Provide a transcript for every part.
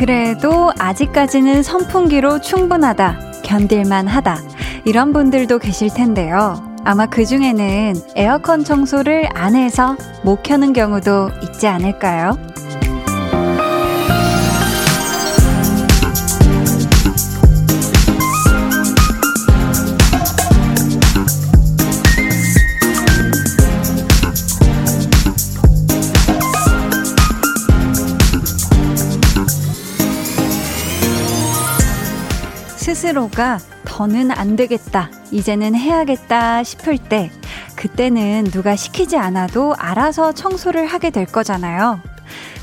그래도 아직까지는 선풍기로 충분하다, 견딜만 하다. 이런 분들도 계실 텐데요. 아마 그 중에는 에어컨 청소를 안 해서 못 켜는 경우도 있지 않을까요? 스스로가 더는 안 되겠다, 이제는 해야겠다 싶을 때, 그때는 누가 시키지 않아도 알아서 청소를 하게 될 거잖아요.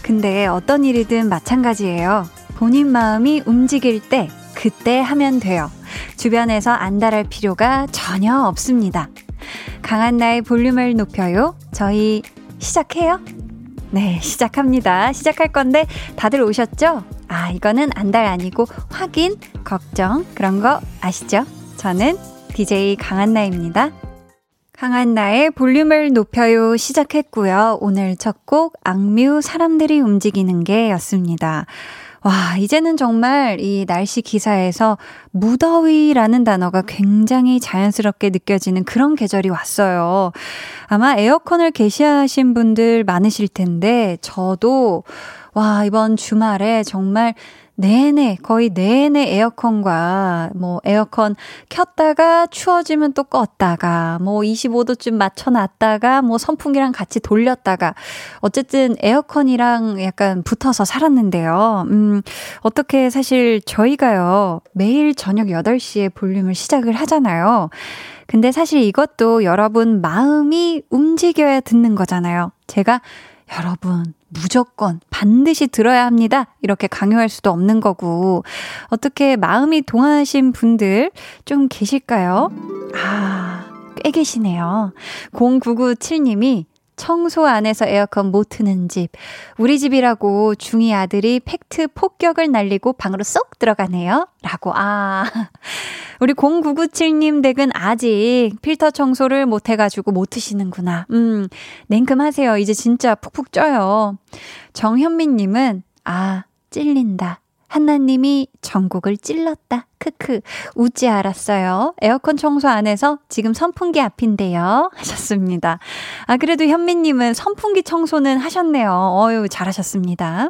근데 어떤 일이든 마찬가지예요. 본인 마음이 움직일 때, 그때 하면 돼요. 주변에서 안달할 필요가 전혀 없습니다. 강한 나의 볼륨을 높여요. 저희 시작해요? 네, 시작합니다. 시작할 건데 다들 오셨죠? 아, 이거는 안달 아니고 확인, 걱정, 그런 거 아시죠? 저는 DJ 강한나입니다. 강한나의 볼륨을 높여요 시작했고요. 오늘 첫 곡 악뮤 사람들이 움직이는 게 였습니다. 와, 이제는 정말 이 날씨 기사에서 무더위라는 단어가 굉장히 자연스럽게 느껴지는 그런 계절이 왔어요. 아마 에어컨을 개시하신 분들 많으실 텐데, 저도, 와, 이번 주말에 정말 내내, 거의 내내 에어컨과, 뭐, 에어컨 켰다가 추워지면 또 껐다가, 뭐, 25도쯤 맞춰 놨다가, 뭐, 선풍기랑 같이 돌렸다가, 어쨌든 에어컨이랑 약간 붙어서 살았는데요. 음, 어떻게 사실 저희가요, 매일 저녁 8시에 볼륨을 시작을 하잖아요. 근데 사실 이것도 여러분 마음이 움직여야 듣는 거잖아요. 제가 여러분, 무조건 반드시 들어야 합니다. 이렇게 강요할 수도 없는 거고. 어떻게 마음이 동하신 분들 좀 계실까요? 아, 꽤 계시네요. 0997님이 청소 안에서 에어컨 못 트는 집. 우리 집이라고 중2 아들이 팩트 폭격을 날리고 방으로 쏙 들어가네요. 라고, 아. 우리 0997님 댁은 아직 필터 청소를 못 해가지고 못 트시는구나. 음, 냉큼 하세요. 이제 진짜 푹푹 쪄요. 정현민님은, 아, 찔린다. 한나님이 전국을 찔렀다. 크크. 웃지 않았어요. 에어컨 청소 안에서 지금 선풍기 앞인데요. 하셨습니다. 아, 그래도 현미님은 선풍기 청소는 하셨네요. 어유 잘하셨습니다.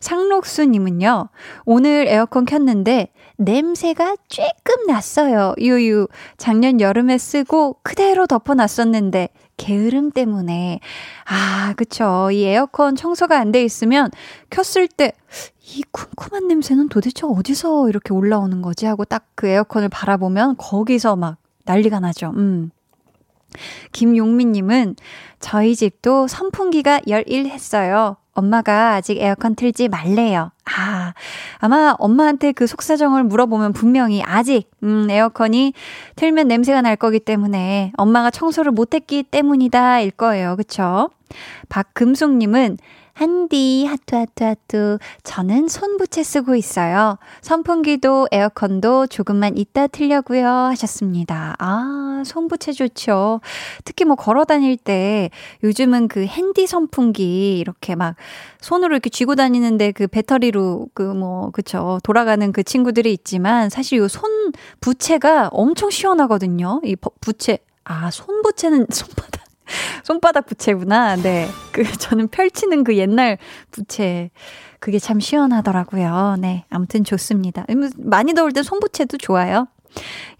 상록수님은요, 오늘 에어컨 켰는데, 냄새가 쬐끔 났어요. 유유. 작년 여름에 쓰고 그대로 덮어놨었는데, 게으름 때문에. 아, 그쵸. 이 에어컨 청소가 안 돼 있으면 켰을 때, 이 쿰쿰한 냄새는 도대체 어디서 이렇게 올라오는 거지? 하고 딱 그 에어컨을 바라보면 거기서 막 난리가 나죠. 음. 김용민님은 저희 집도 선풍기가 열일했어요. 엄마가 아직 에어컨 틀지 말래요. 아, 아마 엄마한테 그 속사정을 물어보면 분명히 아직, 음, 에어컨이 틀면 냄새가 날 거기 때문에 엄마가 청소를 못했기 때문이다, 일 거예요. 그쵸? 박금숙님은 한디, 하트, 하트, 하트. 저는 손부채 쓰고 있어요. 선풍기도 에어컨도 조금만 이따 틀려고요 하셨습니다. 아, 손부채 좋죠. 특히 뭐 걸어 다닐 때 요즘은 그 핸디 선풍기 이렇게 막 손으로 이렇게 쥐고 다니는데 그 배터리로 그 뭐, 그쵸. 돌아가는 그 친구들이 있지만 사실 요 손 부채가 엄청 시원하거든요. 이 부채. 아, 손부채는 손바닥. 손바닥 부채구나. 네. 그, 저는 펼치는 그 옛날 부채. 그게 참 시원하더라고요. 네. 아무튼 좋습니다. 음, 많이 더울 때 손부채도 좋아요.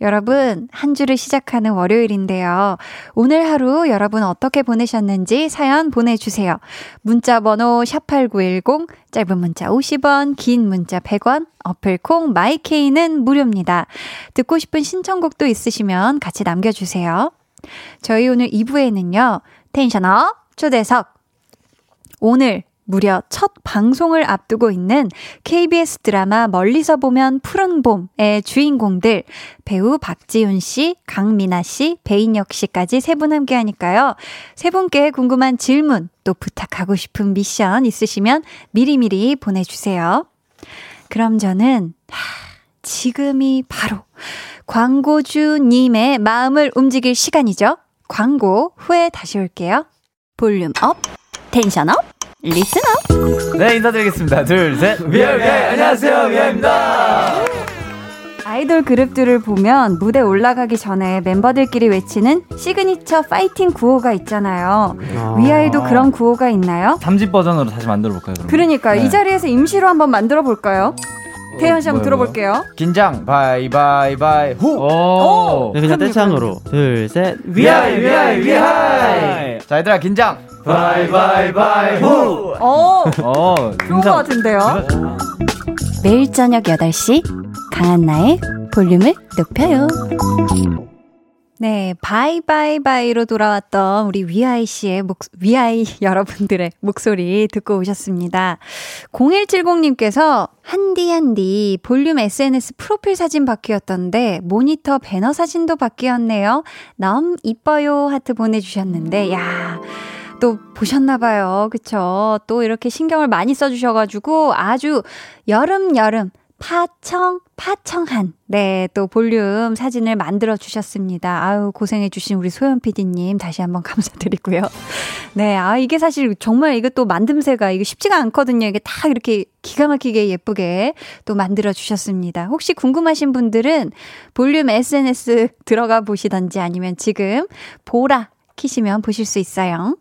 여러분, 한 주를 시작하는 월요일인데요. 오늘 하루 여러분 어떻게 보내셨는지 사연 보내주세요. 문자 번호 샵8910, 짧은 문자 50원, 긴 문자 100원, 어플 콩 마이케이는 무료입니다. 듣고 싶은 신청곡도 있으시면 같이 남겨주세요. 저희 오늘 2부에는요, 텐션업 초대석. 오늘 무려 첫 방송을 앞두고 있는 KBS 드라마 멀리서 보면 푸른 봄의 주인공들 배우 박지훈 씨, 강민아 씨, 배인혁 씨까지 세 분 함께 하니까요. 세 분께 궁금한 질문 또 부탁하고 싶은 미션 있으시면 미리미리 보내주세요. 그럼 저는 하, 지금이 바로 광고주님의 마음을 움직일 시간이죠. 광고 후에 다시 올게요. 볼륨 up, 텐션 up, listener. 네, 인사드리겠습니다. 둘, 셋. We are 위아이, 안녕하세요. 위아이입니다. 아이돌 그룹들을 보면 무대 올라가기 전에 멤버들끼리 외치는 시그니처 파이팅 구호가 있잖아요. 아. 위아이도 그런 구호가 있나요? 3집 버전으로 다시 만들어 볼까요? 그러니까 네. 이 자리에서 임시로 한번 만들어 볼까요? 태연 씨 한번 들어볼게요. 긴장 Bye Bye Bye 후. 오. 네, 그냥 떼창으로 둘 셋. 위아이 위아이 위아이. 자 얘들아 긴장. Bye Bye Bye 후. 어. 어. 좋은 것 같은데요. 매일 저녁 8시 강한나의 볼륨을 높여요. 네, Bye Bye Bye로 돌아왔던 우리 위아이 씨의 목, 위아이 여러분들의 목소리 듣고 오셨습니다. 0170님께서 한디한디 볼륨 SNS 프로필 사진 바뀌었던데 모니터 배너 사진도 바뀌었네요. 너무 이뻐요 하트 보내주셨는데, 야. 또 보셨나봐요. 그쵸? 또 이렇게 신경을 많이 써주셔가지고 아주 여름, 여름, 파청, 파청한, 네, 또 볼륨 사진을 만들어 주셨습니다. 아유, 고생해 주신 우리 소연 PD님, 다시 한번 감사드리고요. 네, 아, 이게 사실 정말 이것도 만듦새가 이게 쉽지가 않거든요. 이게 다 이렇게 기가 막히게 예쁘게 또 만들어 주셨습니다. 혹시 궁금하신 분들은 볼륨 SNS 들어가 보시던지 아니면 지금 보라 키시면 보실 수 있어요.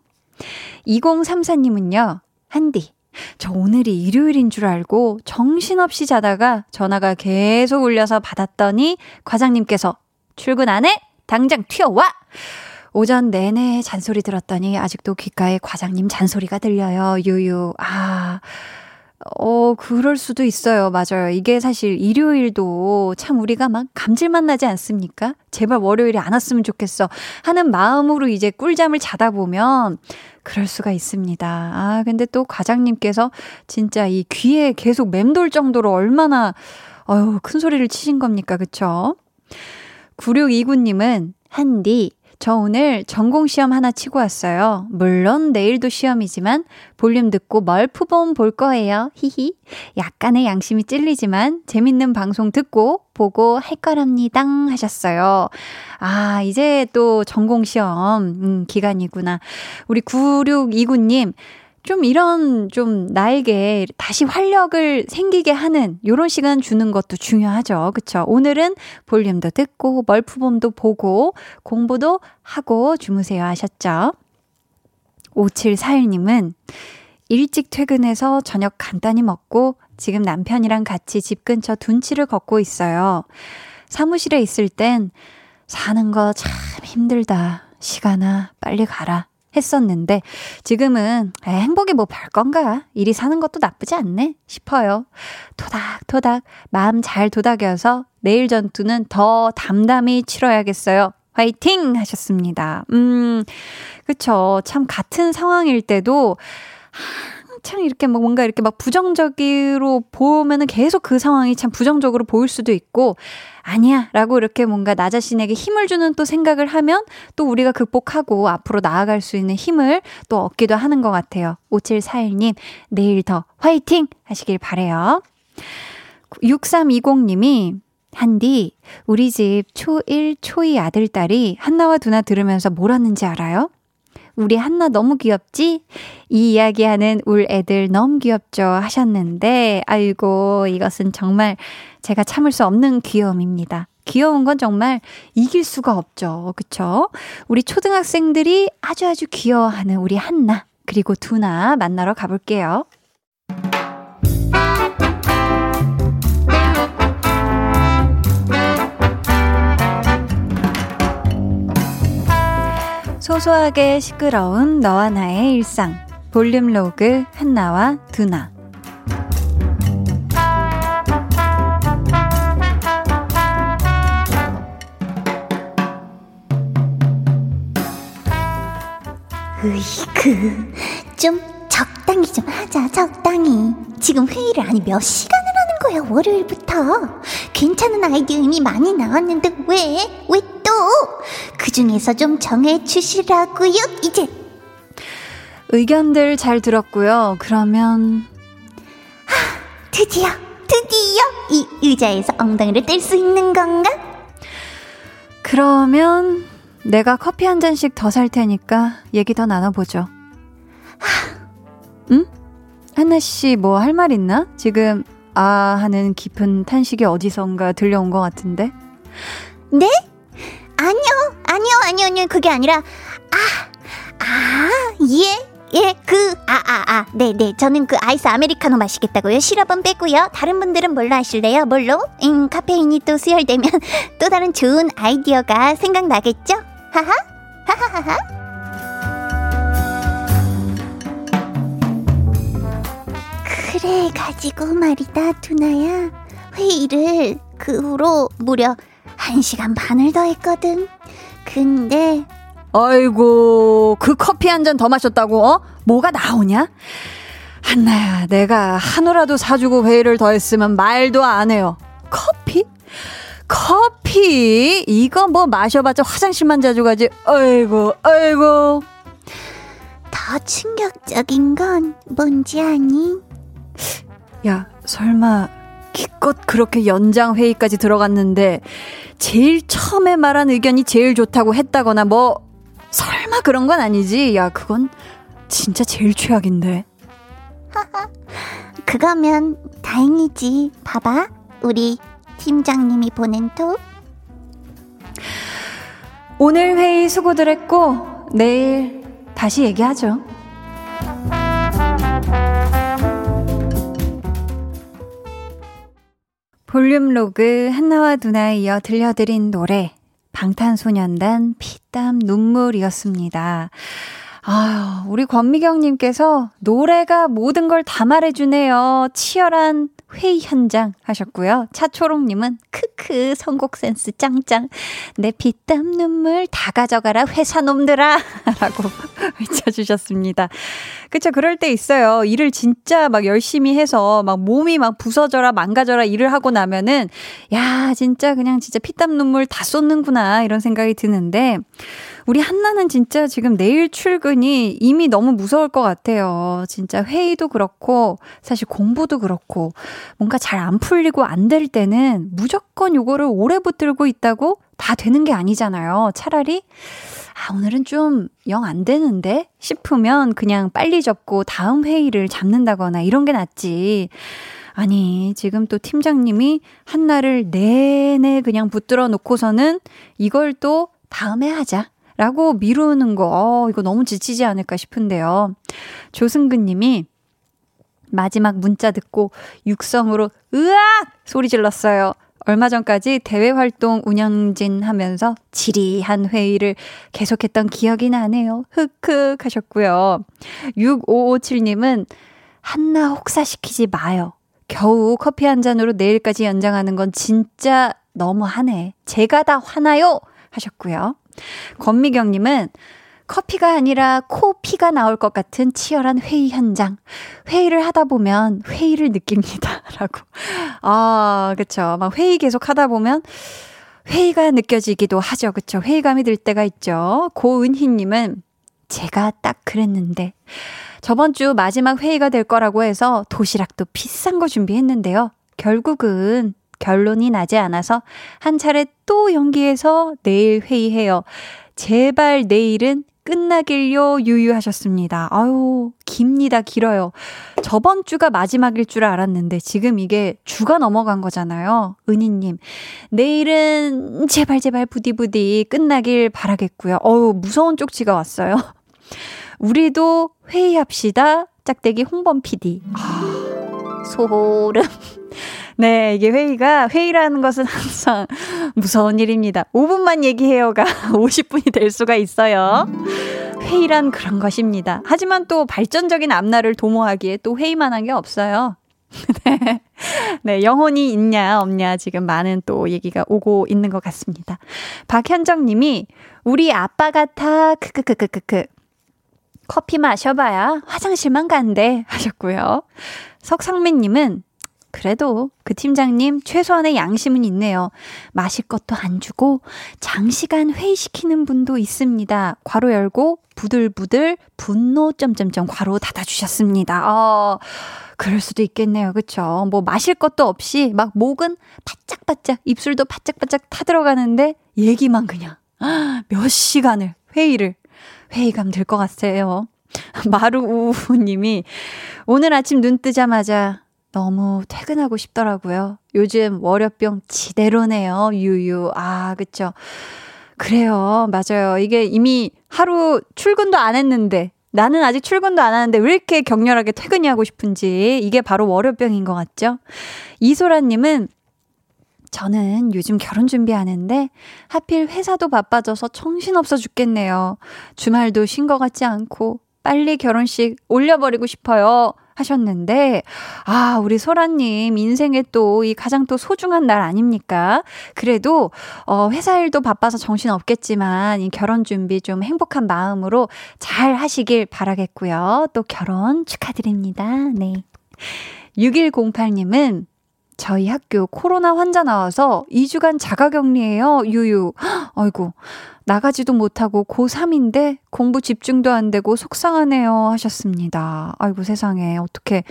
2034님은요, 한디. 저 오늘이 일요일인 줄 알고 정신없이 자다가 전화가 계속 울려서 받았더니 과장님께서 출근 안 해? 당장 튀어와! 오전 내내 잔소리 들었더니 아직도 귓가에 과장님 잔소리가 들려요. 유유. 아. 어, 그럴 수도 있어요. 맞아요. 이게 사실 일요일도 참 우리가 막 감질만 나지 않습니까? 제발 월요일에 안 왔으면 좋겠어. 하는 마음으로 이제 꿀잠을 자다 보면 그럴 수가 있습니다. 아, 근데 또 과장님께서 진짜 이 귀에 계속 맴돌 정도로 얼마나, 어휴, 큰 소리를 치신 겁니까? 그쵸? 9629님은, 한디, 저 오늘 전공 시험 하나 치고 왔어요. 물론 내일도 시험이지만 볼륨 듣고 멀프본 볼 거예요. 히히. 약간의 양심이 찔리지만 재밌는 방송 듣고 보고 할 거랍니다. 하셨어요. 아, 이제 또 전공 시험 음, 기간이구나. 우리 9629님 좀 이런 좀 나에게 다시 활력을 생기게 하는 요런 시간 주는 것도 중요하죠. 그쵸? 오늘은 볼륨도 듣고 멀프봄도 보고 공부도 하고 주무세요 하셨죠? 5741님은 일찍 퇴근해서 저녁 간단히 먹고 지금 남편이랑 같이 집 근처 둔치를 걷고 있어요. 사무실에 있을 땐 사는 거 참 힘들다. 시간아, 빨리 가라. 했었는데 지금은 에, 행복이 뭐 별건가 일이 사는 것도 나쁘지 않네 싶어요. 토닥토닥 마음 잘 도닥여서 내일 전투는 더 담담히 치러야겠어요. 화이팅 하셨습니다. 음, 그쵸. 참 같은 상황일 때도 한창 이렇게 막 뭔가 이렇게 막 부정적으로 보면은 계속 그 상황이 참 부정적으로 보일 수도 있고 아니야 라고 이렇게 뭔가 나 자신에게 힘을 주는 또 생각을 하면 또 우리가 극복하고 앞으로 나아갈 수 있는 힘을 또 얻기도 하는 것 같아요. 5741님, 내일 더 화이팅 하시길 바래요. 6320님이 한디, 우리 집 초1, 초2 아들딸이 한나와 두나 들으면서 뭘 하는지 알아요? 우리 한나 너무 귀엽지? 이 이야기하는 울 애들 너무 귀엽죠? 하셨는데, 아이고, 이것은 정말 제가 참을 수 없는 귀여움입니다. 귀여운 건 정말 이길 수가 없죠. 그쵸? 우리 초등학생들이 아주 아주 귀여워하는 우리 한나, 그리고 두나 만나러 가볼게요. 소소하게 시끄러운 너와 나의 일상. 볼륨 로그 한나와 두나. 으이그 좀 적당히 좀 하자 적당히 지금 회의를 아니 몇 시간을 하는 거야 월요일부터 괜찮은 아이디어 이미 많이 나왔는데 왜왜또 그 중에서 좀 정해 주시라고요 이제 의견들 잘 들었고요 그러면 하 드디어 드디어 이 의자에서 엉덩이를 뗄 수 있는 건가 그러면 내가 커피 한 잔씩 더 살 테니까 얘기 더 나눠보죠. 하, 응? 한나 씨 뭐 할 말 있나? 지금 아 하는 깊은 탄식이 어디선가 들려온 것 같은데. 네? 아니요, 아니요, 아니요, 아니요. 그게 아니라 아, 아, 예. 예, 그, 아, 아, 아, 네네. 네. 저는 그 아이스 아메리카노 마시겠다고요. 시럽은 빼고요. 다른 분들은 뭘로 하실래요? 뭘로? 음, 카페인이 또 수혈되면 또 다른 좋은 아이디어가 생각나겠죠? 하하? 하하하하? 그래, 가지고 말이다, 두나야. 회의를 그 후로 무려 1시간 반을 더 했거든. 근데 아이고, 그 커피 한 잔 더 마셨다고, 어? 뭐가 나오냐? 한나야, 내가 한우라도 사주고 회의를 더 했으면 말도 안 해요. 커피? 커피? 이거 뭐 마셔봤자 화장실만 자주 가지. 아이고, 아이고. 더 충격적인 건 뭔지 아니? 야, 설마 기껏 그렇게 연장 회의까지 들어갔는데 제일 처음에 말한 의견이 제일 좋다고 했다거나 뭐 설마 그런 건 아니지? 야, 그건 진짜 제일 최악인데. 그거면 다행이지. 봐봐. 우리 팀장님이 보낸 톡. 오늘 회의 수고들 했고, 내일 다시 얘기하죠. 볼륨 로그 한나와 두나 이어 들려드린 노래 방탄소년단 피땀 눈물이었습니다. 아유, 우리 권미경님께서 노래가 모든 걸 다 말해주네요. 치열한 회의 현장 하셨고요. 차초롱님은 크크 선곡 센스 짱짱 내 피땀 눈물 다 가져가라 회사 놈들아 라고 외쳐주셨습니다. 그쵸 그럴 때 있어요. 일을 진짜 막 열심히 해서 막 몸이 막 부서져라 망가져라 일을 하고 나면은 야 진짜 그냥 진짜 피땀 눈물 다 쏟는구나 이런 생각이 드는데 우리 한나는 진짜 지금 내일 출근이 이미 너무 무서울 것 같아요. 진짜 회의도 그렇고, 사실 공부도 그렇고, 뭔가 잘 안 풀리고 안 될 때는 무조건 요거를 오래 붙들고 있다고 다 되는 게 아니잖아요. 차라리, 아, 오늘은 좀 영 안 되는데? 싶으면 그냥 빨리 접고 다음 회의를 잡는다거나 이런 게 낫지. 아니, 지금 또 팀장님이 한나를 내내 그냥 붙들어 놓고서는 이걸 또 다음에 하자. 라고 미루는 거, 어, 이거 너무 지치지 않을까 싶은데요. 조승근 님이 마지막 문자 듣고 육성으로 으악! 소리 질렀어요. 얼마 전까지 대외 활동 운영진 하면서 지리한 회의를 계속했던 기억이 나네요. 흑흑 하셨고요. 6557님은 한나 혹사시키지 마요. 겨우 커피 한 잔으로 내일까지 연장하는 건 진짜 너무하네. 제가 다 화나요! 하셨고요. 권미경님은 커피가 아니라 코피가 나올 것 같은 치열한 회의 현장. 회의를 하다 보면 회의를 느낍니다. 라고. 아, 그쵸. 막 회의 계속 하다 보면 회의가 느껴지기도 하죠. 그쵸. 회의감이 들 때가 있죠. 고은희님은 제가 딱 그랬는데. 저번 주 마지막 회의가 될 거라고 해서 도시락도 비싼 거 준비했는데요. 결국은 결론이 나지 않아서 한 차례 또 연기해서 내일 회의해요. 제발 내일은 끝나길요 유유하셨습니다. 아유, 깁니다, 길어요. 저번 주가 마지막일 줄 알았는데 지금 이게 주가 넘어간 거잖아요. 은희님. 내일은 제발 제발 부디부디 끝나길 바라겠고요. 어우, 무서운 쪽지가 왔어요. 우리도 회의합시다. 짝대기 홍범 PD. 아, 소름. 네, 이게 회의가, 회의라는 것은 항상 무서운 일입니다. 5분만 얘기해요가 50분이 될 수가 있어요. 회의란 그런 것입니다. 하지만 또 발전적인 앞날을 도모하기에 또 회의만한 게 없어요. 네. 네, 영혼이 있냐, 없냐, 지금 많은 또 얘기가 오고 있는 것 같습니다. 박현정 님이, 우리 아빠 같아, 크크크크크크. 커피 마셔봐야 화장실만 간대. 하셨고요. 석상민 님은, 그래도 그 팀장님 최소한의 양심은 있네요. 마실 것도 안 주고 장시간 회의시키는 분도 있습니다. 괄호 열고 부들부들 분노 점점점 괄호 닫아 주셨습니다. 어, 그럴 수도 있겠네요. 그쵸? 뭐 마실 것도 없이 막 목은 바짝바짝 입술도 바짝바짝 타들어가는데 얘기만 그냥 몇 시간을 회의를 회의감 들 것 같아요. 마루우님이 오늘 아침 눈 뜨자마자 너무 퇴근하고 싶더라고요. 요즘 월요병 지대로네요. 유유. 아, 그쵸. 그래요. 맞아요. 이게 이미 하루 출근도 안 했는데 나는 아직 출근도 안 하는데 왜 이렇게 격렬하게 퇴근이 하고 싶은지 이게 바로 월요병인 것 같죠? 이소라님은 저는 요즘 결혼 준비하는데 하필 회사도 바빠져서 정신없어 죽겠네요. 주말도 쉰 것 같지 않고 빨리 결혼식 올려버리고 싶어요. 하셨는데, 아, 우리 소라님, 인생에 또 이 가장 또 소중한 날 아닙니까? 그래도, 어, 회사 일도 바빠서 정신 없겠지만, 이 결혼 준비 좀 행복한 마음으로 잘 하시길 바라겠고요. 또 결혼 축하드립니다. 네. 6108님은 저희 학교 코로나 환자 나와서 2주간 자가 격리예요. 유유. 아이고. 나가지도 못하고 고3인데 공부 집중도 안 되고 속상하네요. 하셨습니다. 아이고 세상에. 어떻게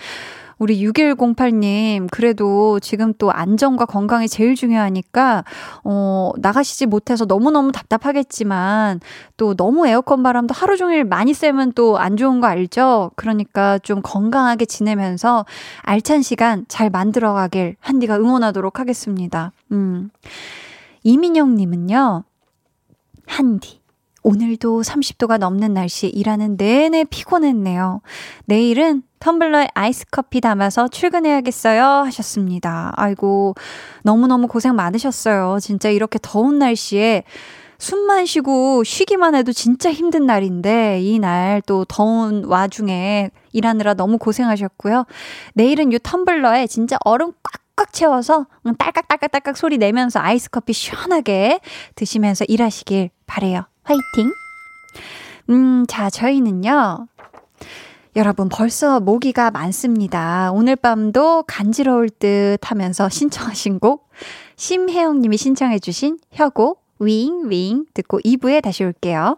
우리 6108님, 그래도 지금 또 안전과 건강이 제일 중요하니까, 어, 나가시지 못해서 너무너무 답답하겠지만, 또 너무 에어컨 바람도 하루 종일 많이 쐬면 또 안 좋은 거 알죠? 그러니까 좀 건강하게 지내면서 알찬 시간 잘 만들어 가길 한디가 응원하도록 하겠습니다. 음. 이민영님은요, 한디. 오늘도 30도가 넘는 날씨에 일하는 내내 피곤했네요. 내일은 텀블러에 아이스 커피 담아서 출근해야겠어요. 하셨습니다. 아이고, 너무너무 고생 많으셨어요. 진짜 이렇게 더운 날씨에 숨만 쉬고 쉬기만 해도 진짜 힘든 날인데, 이 날 또 더운 와중에 일하느라 너무 고생하셨고요. 내일은 이 텀블러에 진짜 얼음 꽉꽉 채워서 딸깍딸깍딸깍 소리 내면서 아이스 커피 시원하게 드시면서 일하시길 바래요. 화이팅! 음, 자, 저희는요. 여러분, 벌써 모기가 많습니다. 오늘 밤도 간지러울 듯 하면서 신청하신 곡, 심혜영 님이 신청해 주신 혀곡, 윙, 윙 듣고 2부에 다시 올게요.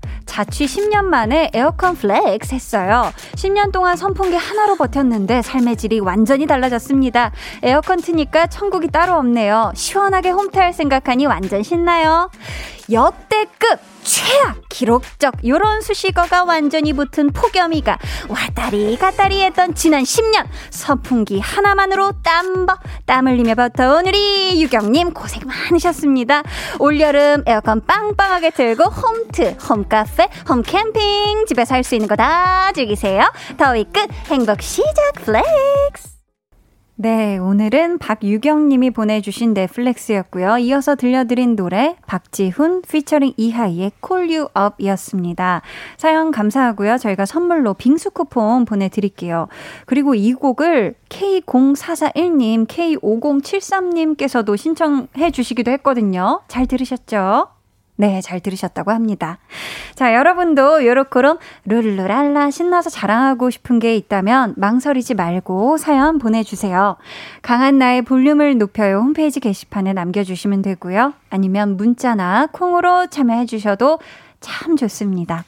자취 10년 만에 에어컨 flex 했어요. 10년 동안 선풍기 하나로 버텼는데 삶의 질이 완전히 달라졌습니다. 에어컨 트니까 천국이 따로 없네요. 시원하게 홈트할 생각하니 완전 신나요. 역대급 최악! 기록적 요런 수식어가 완전히 붙은 폭염이가 왔다리 갔다리 했던 지난 10년 선풍기 하나만으로 땀버 땀 흘리며 버텨온 우리 유경님 고생 많으셨습니다. 올여름 에어컨 빵빵하게 틀고 홈트 홈카페 홈캠핑 집에서 할 수 있는 거 다 즐기세요. 더위 끝 행복 시작 flex 네, 오늘은 박유경님이 보내주신 네 flex였고요. 이어서 들려드린 노래 박지훈 피처링 이하이의 Call You Up이었습니다. 사연 감사하고요. 저희가 선물로 빙수 쿠폰 보내드릴게요. 그리고 이 곡을 K0441님, K5073님께서도 신청해 주시기도 했거든요. 잘 들으셨죠? 네, 잘 들으셨다고 합니다. 자, 여러분도 요렇게럼 룰루랄라 신나서 자랑하고 싶은 게 있다면 망설이지 말고 사연 보내주세요. 강한나의 볼륨을 높여요 홈페이지 게시판에 남겨주시면 되고요. 아니면 문자나 콩으로 참여해 주셔도 참 좋습니다.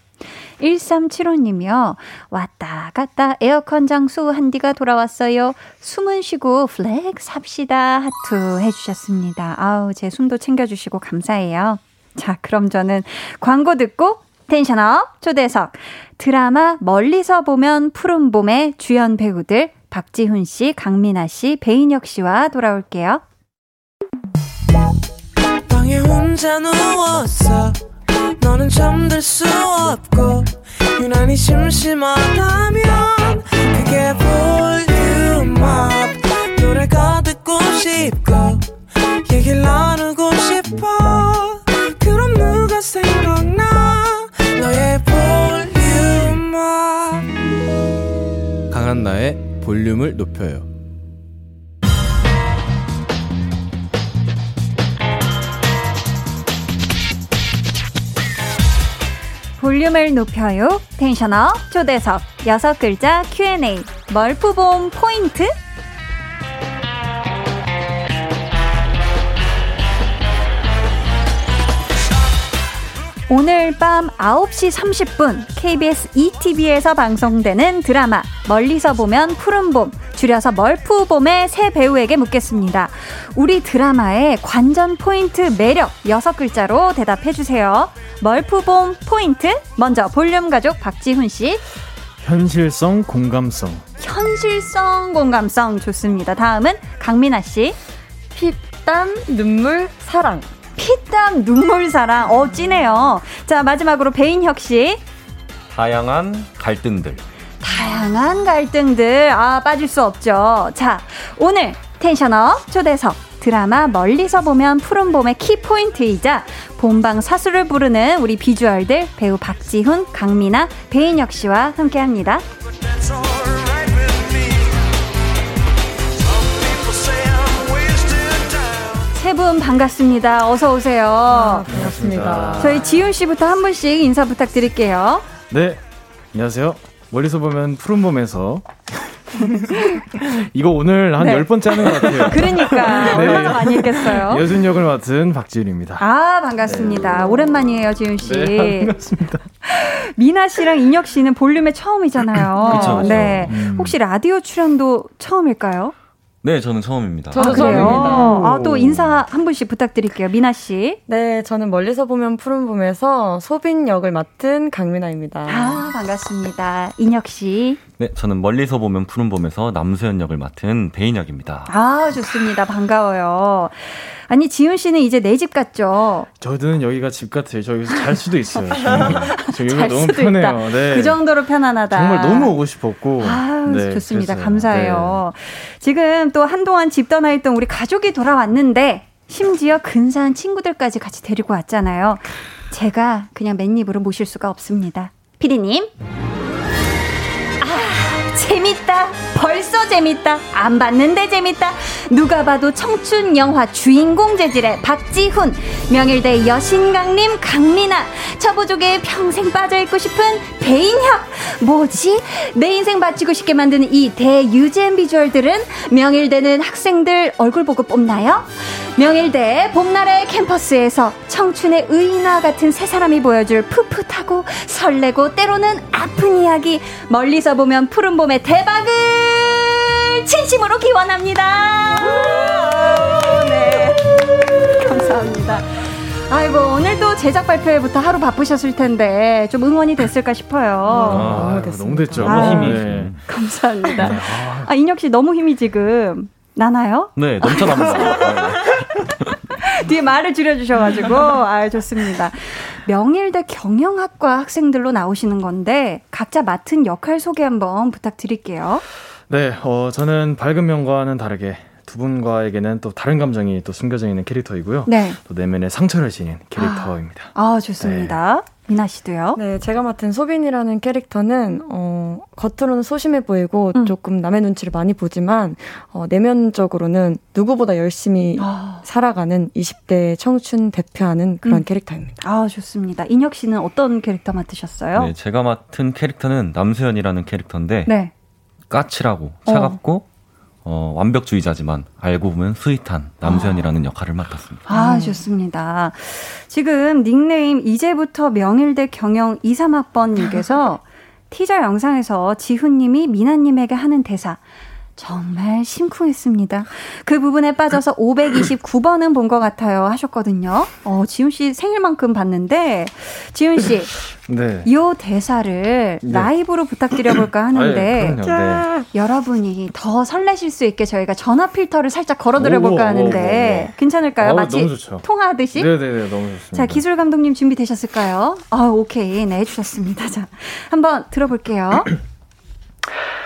1375님이요. 왔다 갔다 에어컨 장수 한디가 돌아왔어요. 숨은 쉬고 flex 합시다. 하트 해주셨습니다. 아우, 제 숨도 챙겨주시고 감사해요. 자, 그럼 저는 광고 듣고 텐션업 초대석. 드라마 멀리서 보면 푸른 봄의 주연 배우들 박지훈 씨, 강민아 씨, 배인혁 씨와 돌아올게요. 노래가 듣고 싶고 얘기를 나누고 싶어 강한 나의 볼륨을 높여요. 볼륨을 높여요. 텐션업 초대석 여섯 글자 Q&A. 멀프봄 포인트 오늘 밤 9시 30분 KBS ETV에서 방송되는 드라마 멀리서 보면 푸른 봄 줄여서 멀프봄의 새 배우에게 묻겠습니다. 우리 드라마의 관전 포인트 매력 6글자로 대답해 주세요. 멀프봄 포인트 먼저 볼륨 가족 박지훈 씨 현실성 공감성 현실성 공감성 좋습니다. 다음은 강민아 씨 피땀 눈물 사랑 피땀 눈물 사랑 어 찌네요. 자 마지막으로 배인혁 씨 다양한 갈등들 다양한 갈등들 아 빠질 수 없죠. 자 오늘 텐션업 초대석 드라마 멀리서 보면 푸른 봄의 키포인트이자 본방 사수를 부르는 우리 비주얼들 배우 박지훈, 강민아, 배인혁 씨와 함께합니다. 세분 반갑습니다. 어서 오세요. 아, 반갑습니다. 저희 지훈 씨부터 한 분씩 인사 부탁드릴게요. 네 안녕하세요 멀리서 보면 푸른 봄에서 이거 오늘 한 네. 열 번째 하는 것 같아요 그러니까 네. 얼마나 많이 했겠어요. 여준 역을 맡은 박지윤입니다 아 반갑습니다. 오랜만이에요, 지훈 씨. 네, 반갑습니다 미나 씨랑 인혁 씨는 볼륨에 처음이잖아요. 그쵸, 그쵸. 네. 음. 혹시 라디오 출연도 처음일까요? 네 저는 처음입니다 저도 아? 처음입니다. 아, 또 인사 한 분씩 부탁드릴게요. 미나 씨. 네, 저는 멀리서 보면 푸른 봄에서 소빈 역을 맡은 강민아입니다. 아, 반갑습니다. 인혁 씨. 네 저는 멀리서 보면 푸른 봄에서 남수현 역을 맡은 배인혁입니다 아, 좋습니다. 반가워요. 아니, 지훈 씨는 이제 내 집 같죠? 저는 여기가 집 같아요 저 여기서 잘 수도 있어요 저 여기가 잘 너무 수도 편해요. 네. 그 정도로 편안하다. 정말 너무 오고 싶었고 아, 네, 좋습니다. 그래서, 감사해요. 지금 또 한동안 집 떠나 있던 우리 가족이 돌아왔는데 심지어 근사한 친구들까지 같이 데리고 왔잖아요. 제가 그냥 맨입으로 모실 수가 없습니다. 피디님. 아, 재밌다. 벌써 재밌다. 안 봤는데 재밌다. 누가 봐도 청춘 영화 주인공 재질의 박지훈, 명일대 여신강림 강민아, 처보족에 평생 빠져있고 싶은 배인혁. 뭐지? 내 인생 바치고 싶게 만드는 이 대유잼 비주얼들은 명일대는 학생들 얼굴 보고 뽑나요? 명일대 봄날의 캠퍼스에서 청춘의 의인화 같은 새 사람이 보여줄 풋풋하고 설레고 때로는 아픈 이야기 멀리서 보면 푸른 봄의 대박을 진심으로 기원합니다. 네. 감사합니다. 아이고 오늘도 제작 발표회부터 하루 바쁘셨을 텐데 좀 응원이 됐을까 싶어요. 아, 너무 너무 됐습니다. 됐죠 아, 힘이 네. 감사합니다. 아 인혁 씨 너무 힘이 지금 나나요? 네 넘쳐납니다 뒤에 말을 줄여주셔가지고 아 좋습니다. 명일대 경영학과 학생들로 나오시는 건데 각자 맡은 역할 소개 한번 부탁드릴게요. 네, 어, 저는 밝은 면과는 다르게 두 분과에게는 또 다른 감정이 또 숨겨져 있는 캐릭터이고요. 네. 또 내면에 상처를 지닌 캐릭터입니다. 아 좋습니다. 미나 씨도요. 네, 제가 맡은 소빈이라는 캐릭터는 어, 겉으로는 소심해 보이고 음. 조금 남의 눈치를 많이 보지만 어, 내면적으로는 누구보다 열심히 아, 살아가는 20대 청춘 대표하는 그런 음. 캐릭터입니다. 아 좋습니다. 인혁 씨는 어떤 캐릭터 맡으셨어요? 네 제가 맡은 캐릭터는 남수현이라는 캐릭터인데 네. 까칠하고 차갑고 어, 완벽주의자지만 알고 보면 스윗한 남수현이라는 역할을 맡았습니다 아, 좋습니다. 지금 닉네임 이제부터 명일대 경영 2, 3학번님께서 티저 영상에서 지훈님이 미나님에게 하는 대사. 정말 심쿵했습니다. 그 부분에 빠져서 529번은 본 것 같아요. 하셨거든요. 어, 지훈 씨 생일만큼 봤는데, 지훈 씨, 네. 이 대사를 네. 라이브로 부탁드려볼까 하는데, 아유, 그럼요. 네. 여러분이 더 설레실 수 있게 저희가 전화 필터를 살짝 걸어드려볼까 하는데, 오, 오. 괜찮을까요? 어우, 마치. 통화하듯이? 네네네, 너무 좋습니다. 자, 기술 감독님 준비 되셨을까요? 아, 오케이. 네, 해주셨습니다. 자, 한번 들어볼게요.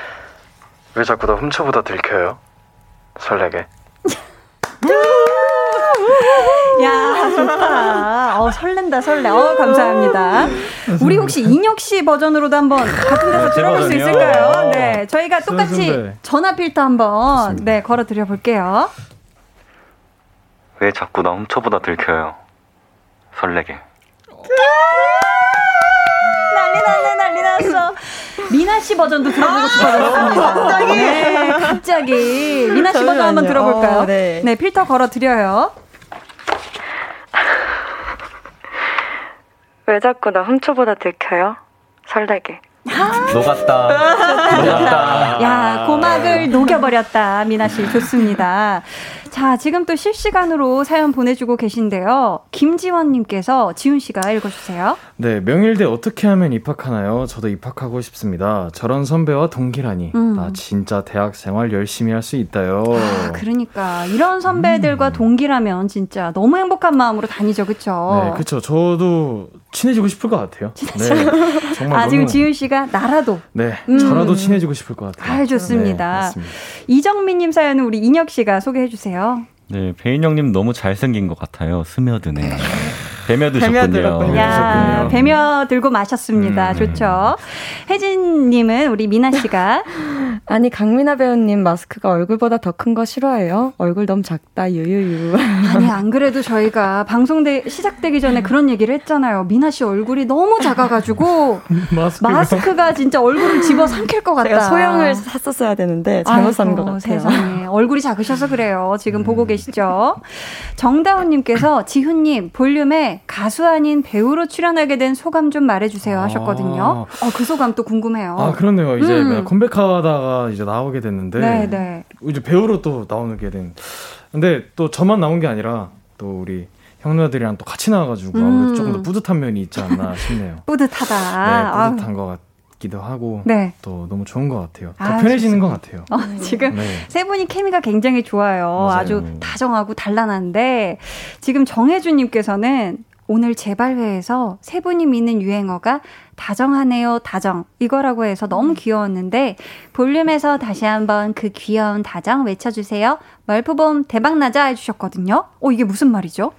왜 자꾸 나 훔쳐보다 들켜요? 설레게. 야, 좋다. 어, 설렌다, 설레. 어, 감사합니다. 우리 혹시 인혁 씨 버전으로도 한번 같은 데서 네, 들어볼 수 있을까요? 네. 저희가 똑같이 전화 필터 한번, 네, 걸어 드려 볼게요. 왜 자꾸 나 훔쳐보다 들켜요? 설레게. 난리 난리 난리 났어. 미나 씨 버전도 들어보고 싶어졌습니다. 갑자기. 네, 갑자기. 미나 씨 버전 한번 들어볼까요? 어, 네. 네, 필터 걸어 드려요. 왜 자꾸 나 훔쳐보다 들켜요? 설레게. 녹았다. 녹았다. 야, 고막을 녹여버렸다. 미나 씨, 좋습니다. 자, 지금 또 실시간으로 사연 보내주고 계신데요. 김지원님께서 지훈 씨가 읽어주세요. 네, 명일대 어떻게 하면 입학하나요? 저도 입학하고 싶습니다. 저런 선배와 동기라니. 음. 나 진짜 대학 생활 열심히 할 수 있다요. 아, 그러니까 이런 선배들과 음. 동기라면 진짜 너무 행복한 마음으로 다니죠, 그렇죠? 네, 그렇죠. 저도 친해지고 싶을 것 같아요. 네, 정말 아, 너무... 지금 지훈 씨가 나라도. 네, 음. 저라도 친해지고 싶을 것 같아요. 아, 좋습니다. 네, 이정민님 사연은 우리 인혁 씨가 소개해 주세요. 네, 배인 형님 너무 잘생긴 것 같아요. 스며드네. 배며 드셨군요. 야, 배며 들고 마셨습니다. 음. 좋죠. 혜진님은 우리 미나 씨가 아니 강민아 배우님 마스크가 얼굴보다 더 큰 거 싫어해요? 얼굴 너무 작다 유유유. 아니 안 그래도 저희가 방송 시작되기 전에 그런 얘기를 했잖아요. 미나 씨 얼굴이 너무 작아가지고 마스크가, 진짜 얼굴을 집어 삼킬 것 같다. 소형을 샀었어야 되는데 잘못 산 것 같아요. 세상에 얼굴이 작으셔서 그래요. 지금 음. 보고 계시죠? 정다운님께서 지훈님 볼륨에 가수 아닌 배우로 출연하게 된 소감 좀 말해주세요 하셨거든요. 아. 어, 그 소감 또 궁금해요. 아 그렇네요. 이제 음. 컴백하다가 이제 나오게 됐는데 네, 네. 이제 배우로 또 나오게 된. 근데 또 저만 나온 게 아니라 또 우리 형 누나들이랑 또 같이 나와가지고 음. 조금 더 뿌듯한 면이 있지 않나 싶네요. 뿌듯하다. 네, 뿌듯한 아. 것 같. 기도 하고 네. 또 너무 좋은 것 같아요. 더 아, 편해지는 것 같아요. 어, 지금 네. 세 분이 케미가 굉장히 좋아요. 맞아요. 아주 다정하고 단란한데 지금 정혜준님께서는 오늘 재발회에서 세 분이 믿는 유행어가 다정하네요, 다정. 이거라고 해서 너무 귀여웠는데, 볼륨에서 다시 한번 그 귀여운 다정 외쳐주세요. 멀프봄 대박나자 해주셨거든요. 어, 이게 무슨 말이죠?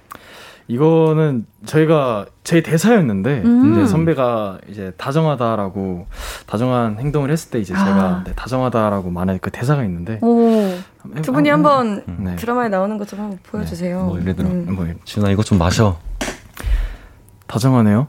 이거는 저희가 제 대사였는데 음. 이제 선배가 이제 다정하다라고 다정한 행동을 했을 때 이제 아. 제가 네, 다정하다라고 말할 그 대사가 있는데 오. 두 분이 한번 음. 네. 드라마에 나오는 것 좀 한번 보여주세요. 네. 뭐 예를 들어 음. 뭐 지훈아 이거 좀 마셔. 다정하네요.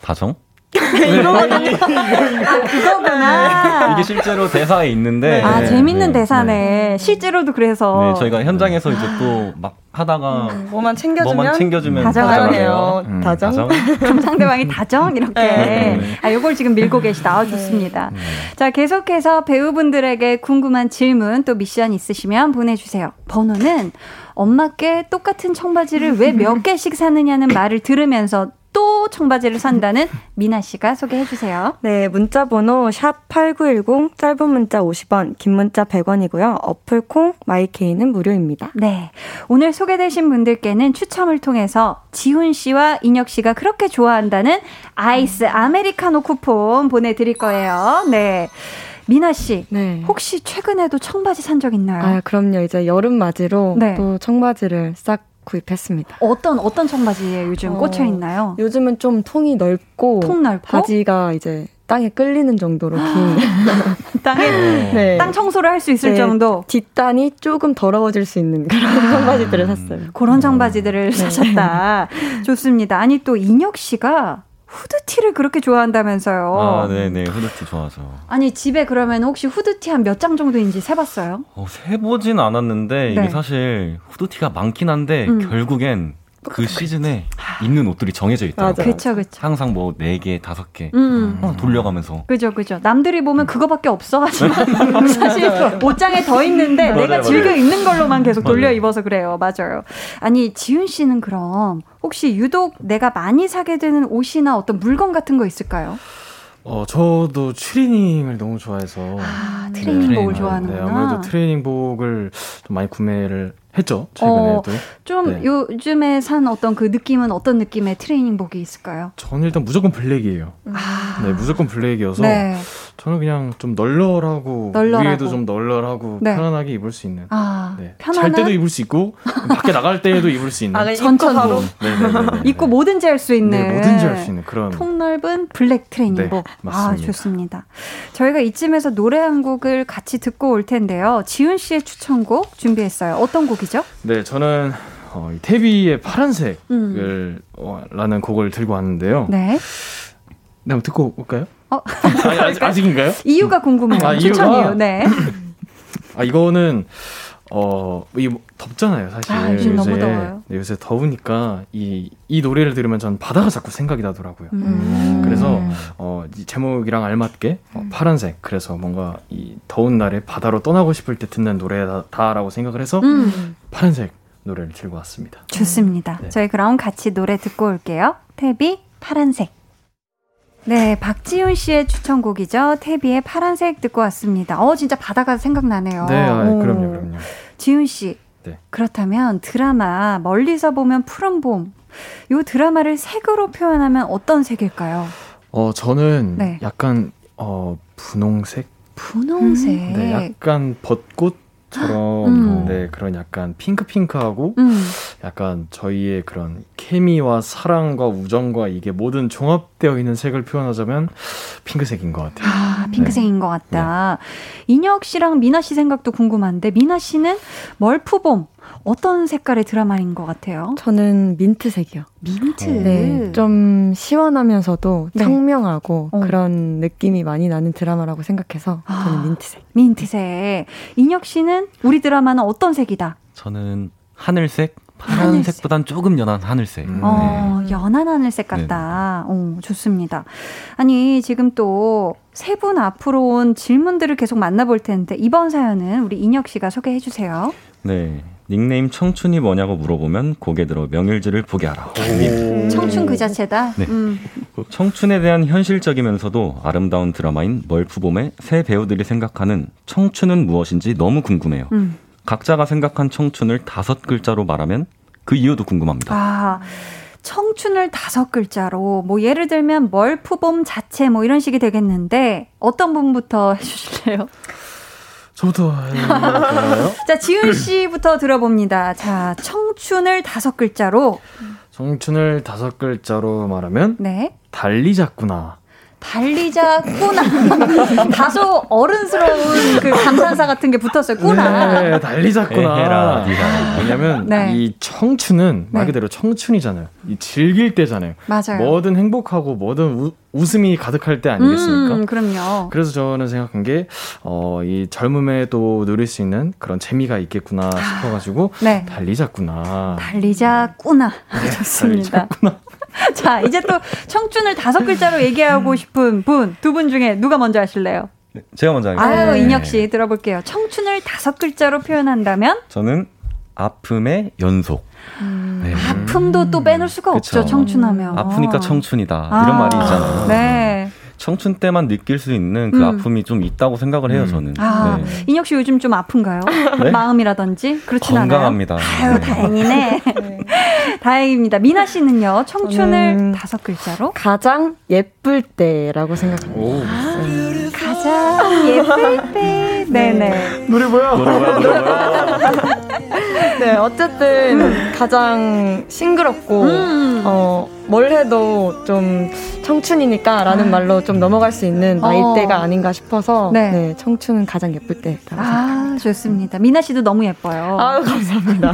다정? 이거 아, 그거구나. 이게 실제로 대사에 있는데. 아, 네, 재밌는 네, 대사네. 네. 실제로도 그래서. 네, 저희가 현장에서 이제 또 막 하다가. 음, 뭐만 챙겨주면. 뭐만 챙겨주면. 다정하네요. 음, 다정. 다정. 그럼 상대방이 다정? 이렇게. 네. 아, 요걸 지금 밀고 계시다. 아, 좋습니다. 네. 자, 계속해서 배우분들에게 궁금한 질문 또 미션 있으시면 보내주세요. 번호는 엄마께 똑같은 청바지를 왜 몇 개씩 사느냐는 말을 들으면서 또 청바지를 산다는 미나 씨가 소개해 주세요. 네, 문자 번호 샵 8910 짧은 문자 50원, 긴 문자 100원이고요. 어플 콩 마이케이는 무료입니다. 네. 오늘 소개되신 분들께는 추첨을 통해서 지훈 씨와 인혁 씨가 그렇게 좋아한다는 아이스 아메리카노 쿠폰 보내 드릴 거예요. 네. 미나 씨, 네. 혹시 최근에도 청바지 산 적 있나요? 아, 그럼요. 이제 여름 맞이로 네. 또 청바지를 싹 구입했습니다. 어떤 어떤 청바지에 요즘 어, 꽂혀 있나요? 요즘은 좀 통이 넓고 통 넓고 바지가 이제 땅에 끌리는 정도로 긴 땅에 네. 땅 청소를 할 수 있을 네. 정도 뒷단이 조금 더러워질 수 있는 그런 아, 청바지들을 샀어요. 그런 청바지들을 네. 사셨다. 좋습니다. 아니 또 인혁 씨가 후드티를 그렇게 좋아한다면서요. 아, 네네. 후드티 좋아하죠. 아니, 집에 그러면 혹시 후드티 한 몇 장 정도인지 세봤어요? 어, 세보진 않았는데, 네. 이게 사실 후드티가 많긴 한데, 음. 결국엔 그 시즌에 입는 옷들이 정해져 있더라고요. 그쵸, 그쵸. 항상 뭐 4개, 5개 음. 어, 돌려가면서. 그죠, 그죠. 남들이 보면 그거밖에 없어. 하지만 사실 옷장에 더 있는데 맞아요, 내가 즐겨 맞아요. 입는 걸로만 계속 돌려 입어서 그래요. 맞아요. 아니, 지훈 씨는 그럼 혹시 유독 내가 많이 사게 되는 옷이나 어떤 물건 같은 거 있을까요? 어, 저도 트레이닝을 너무 좋아해서. 아, 트레이닝복을 네, 좋아하는구나. 네, 아무래도 트레이닝복을 좀 많이 구매를 했죠. 최근에도. 어, 좀 네. 요즘에 산 어떤 그 느낌은 어떤 느낌의 트레이닝복이 있을까요? 저는 일단 무조건 블랙이에요. 아. 네, 무조건 블랙이어서 네. 저는 그냥 좀 널널하고, 널널하고. 위에도 좀 널널하고 네. 편안하게 입을 수 있는. 아, 네. 편안한? 잘 때도 입을 수 있고 밖에 나갈 때에도 입을 수 있는. 아, 전천후. 입고 뭐든지 할 수 있는. 네, 뭐든지 할 수 있는 그런. 통 넓은 블랙 트레이닝복. 네, 맞습니다. 아, 좋습니다. 저희가 이쯤에서 노래 한 곡을 같이 듣고 올 텐데요. 지훈 씨의 추천곡 준비했어요. 어떤 곡이죠? 네, 저는 어, 태비의 파란색을 음. 어, 라는 곡을 들고 왔는데요. 네. 네, 한번 듣고 올까요? 어? 아니, 아직, 인가요 이유가 궁금해요. 아, 추천이요. 네. 아 이거는 어, 이 덥잖아요, 사실. 아, 요즘 너무 더워요. 네, 요새 더우니까 이, 이 노래를 들으면 전 바다가 자꾸 생각이 나더라고요. 음. 그래서 어, 이 제목이랑 알맞게 어, 음. 파란색. 그래서 뭔가 이 더운 날에 바다로 떠나고 싶을 때 듣는 노래다라고 생각을 해서 음. 파란색 노래를 들고 왔습니다. 좋습니다. 네. 저희 그럼 같이 노래 듣고 올게요. 태비 파란색. 네, 박지훈 씨의 추천곡이죠. 태비의 파란색 듣고 왔습니다. 어, 진짜 바다가 생각나네요. 네, 아, 그럼요, 그럼요. 지훈 씨. 네. 그렇다면 드라마 멀리서 보면 푸른 봄. 요 드라마를 색으로 표현하면 어떤 색일까요? 어, 저는 네. 약간 어, 분홍색? 분홍색. 음. 네, 약간 벚꽃 처럼 음. 네 그런 약간 핑크핑크하고 음. 약간 저희의 그런 케미와 사랑과 우정과 이게 모든 종합되어 있는 색을 표현하자면 핑크색인 것 같아요. 아 핑크색인 네. 것 같다. 네. 인혁 씨랑 미나 씨 생각도 궁금한데 미나 씨는 멀푸봄 어떤 색깔의 드라마인 것 같아요? 저는 민트색이요. 민트. 네, 좀 시원하면서도 네. 청명하고 어. 그런 느낌이 많이 나는 드라마라고 생각해서 아, 저는 민트색. 민트색. 인혁 씨는 우리 드라마는 어떤 색이다? 저는 하늘색. 파란색보단 조금 연한 하늘색. 음. 어, 네. 연한 하늘색 같다. 네. 오, 좋습니다. 아니, 지금 또 세 분 앞으로 온 질문들을 계속 만나볼 텐데, 이번 사연은 우리 인혁 씨가 소개해 주세요. 네. 닉네임 청춘이 뭐냐고 물어보면 고개 들어 명일지를 보게 하라. 청춘 그 자체다. 네. 음. 청춘에 대한 현실적이면서도 아름다운 드라마인 멀프봄의 새 배우들이 생각하는 청춘은 무엇인지 너무 궁금해요. 음. 각자가 생각한 청춘을 다섯 글자로 말하면 그 이유도 궁금합니다. 아. 청춘을 다섯 글자로 뭐 예를 들면 멀프봄 자체 뭐 이런 식이 되겠는데 어떤 분부터 해주실래요? 저부터 해볼까요? 자, 지훈 씨부터 들어봅니다. 자, 청춘을 다섯 글자로. 청춘을 다섯 글자로 말하면 네. 달리자꾸나. 달리자 꾸나 다소 어른스러운 그 감탄사 같은 게 붙었어요 꾸나 네, 달리자꾸나 왜냐면 네. 이 청춘은 말 네. 그대로 청춘이잖아요 이 즐길 때잖아요 맞아요 뭐든 행복하고 뭐든 우, 웃음이 가득할 때 아니겠습니까 음, 그럼요 그래서 저는 생각한 게 어, 이 젊음에 도 누릴 수 있는 그런 재미가 있겠구나 아, 싶어가지고 네. 달리자꾸나 달리자꾸나 네, 좋습니다 달리자꾸나. 자, 이제 또 청춘을 다섯 글자로 얘기하고 싶은 분, 두 분 중에 누가 먼저 하실래요? 네, 제가 먼저 하겠습니다. 아유, 네. 인혁 씨 들어볼게요. 청춘을 다섯 글자로 표현한다면? 저는 아픔의 연속. 음, 네. 아픔도 또 빼놓을 수가 그쵸. 없죠, 청춘하면. 아프니까 청춘이다. 아, 이런 말이 있잖아요. 네. 청춘 때만 느낄 수 있는 그 음. 아픔이 좀 있다고 생각을 해요, 음. 저는. 아, 네. 인혁 씨 요즘 좀 아픈가요? 네? 마음이라든지? 그렇진 건강합니다. 않아요? 아유, 다행이네. 네. 다행입니다. 미나 씨는요, 청춘을 다섯 글자로? 가장 예쁠 때라고 생각합니다. 아, 가장 예쁠 때. 네네. 노래 뭐야? 노래 뭐야? 노래 뭐야? 네, 어쨌든 가장 싱그럽고, 음. 어, 뭘 해도 좀 청춘이니까 라는 아. 말로 좀 넘어갈 수 있는 나이대가 어. 아닌가 싶어서 네. 네. 청춘은 가장 예쁠 때라고 아, 좋습니다. 미나 씨도 너무 예뻐요. 아, 감사합니다.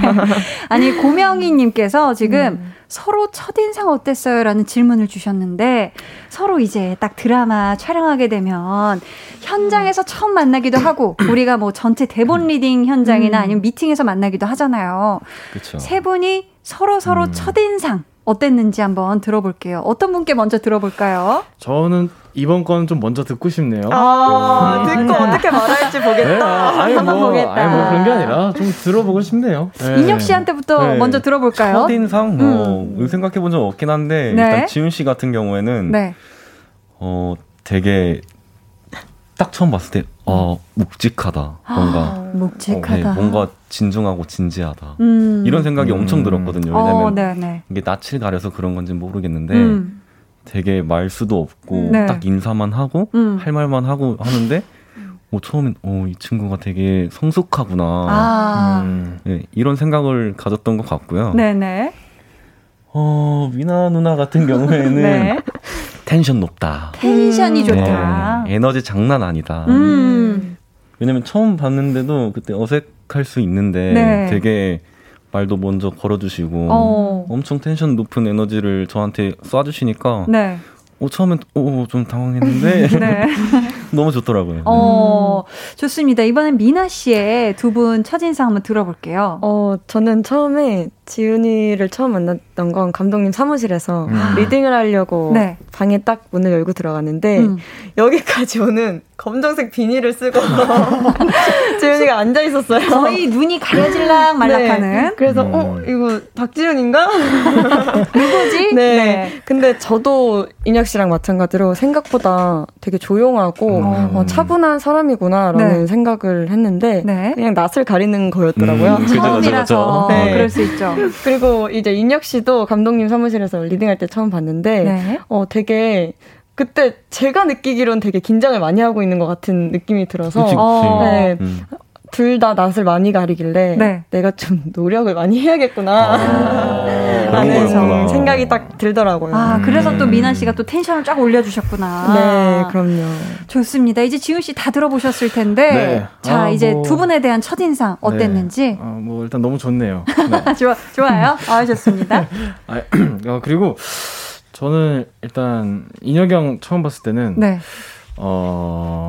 아니, 고명희 님께서 지금 음. 서로 첫인상 어땠어요? 라는 질문을 주셨는데 서로 이제 딱 드라마 촬영하게 되면 현장에서 처음 만나기도 하고 우리가 뭐 전체 대본 리딩 현장이나 음. 아니면 미팅에서 만나기도 하잖아요. 그쵸. 세 분이 서로 서로 음. 첫인상 어땠는지 한번 들어볼게요. 어떤 분께 먼저 들어볼까요? 저는 이번 건 좀 먼저 듣고 싶네요. 아, 네. 듣고 어떻게 말할지 보겠다. 네, 아니, 뭐, 보겠다. 아니, 뭐 그런 게 아니라 좀 들어보고 싶네요. 네. 인혁 씨한테부터 네. 먼저 들어볼까요? 첫인상, 뭐, 음. 생각해 본 적 없긴 한데, 네. 일단 지훈 씨 같은 경우에는, 네. 어, 되게 딱 처음 봤을 때, 어, 묵직하다. 뭔가. 아, 묵직하다. 어, 네, 뭔가 진중하고 진지하다. 음. 이런 생각이 음. 엄청 들었거든요. 왜냐면 어, 이게 낯을 가려서 그런 건지 모르겠는데, 음. 되게 말수도 없고 네. 딱 인사만 하고 음. 할 말만 하고 하는데 어, 처음엔 어, 이 친구가 되게 성숙하구나 아. 음, 네, 이런 생각을 가졌던 것 같고요. 네네. 어 미나 누나 같은 경우에는 네. 텐션 높다. 텐션이 좋다. 네, 에너지 장난 아니다. 음. 왜냐면 처음 봤는데도 그때 어색할 수 있는데 네. 되게 말도 먼저 걸어주시고 어. 엄청 텐션 높은 에너지를 저한테 쏴주시니까 네. 어, 처음엔 오, 좀 당황했는데 네. 너무 좋더라고요. 어, 좋습니다. 이번엔 미나 씨의 두 분 첫인상 한번 들어볼게요. 어, 저는 처음에 지윤이를 처음 만났던 건 감독님 사무실에서 음. 리딩을 하려고 네. 방에 딱 문을 열고 들어갔는데 음. 여기까지 오는 검정색 비닐을 쓰고 지윤이가 앉아 있었어요. 거의 눈이 가려질랑 말락하는. 네. 그래서 음. 어 이거 박지윤인가? 누구지? 네. 네. 근데 저도 인혁 씨랑 마찬가지로 생각보다 되게 조용하고 음. 어, 차분한 사람이구나라는 네. 생각을 했는데 네. 그냥 낯을 가리는 거였더라고요. 음, 처음이라서 네. 그럴 수 있죠. 그리고 이제 인혁 씨도 감독님 사무실에서 리딩할 때 처음 봤는데 네. 어 되게 그때 제가 느끼기로는 되게 긴장을 많이 하고 있는 것 같은 느낌이 들어서 그치, 그치. 네. 음. 둘다 낯을 많이 가리길래 네. 내가 좀 노력을 많이 해야겠구나 아, 라는 생각이 딱 들더라고요. 아 그래서 또 미나 씨가 또 텐션을 쫙 올려주셨구나. 네, 그럼요. 좋습니다. 이제 지훈 씨 다 들어보셨을 텐데 네. 자 아, 이제 뭐... 두 분에 대한 첫 인상 어땠는지. 네. 아, 뭐 일단 너무 좋네요. 네. 좋아 좋아요. 아 좋습니다. 아, 어, 그리고 저는 일단 인혁이 처음 봤을 때는 네. 어.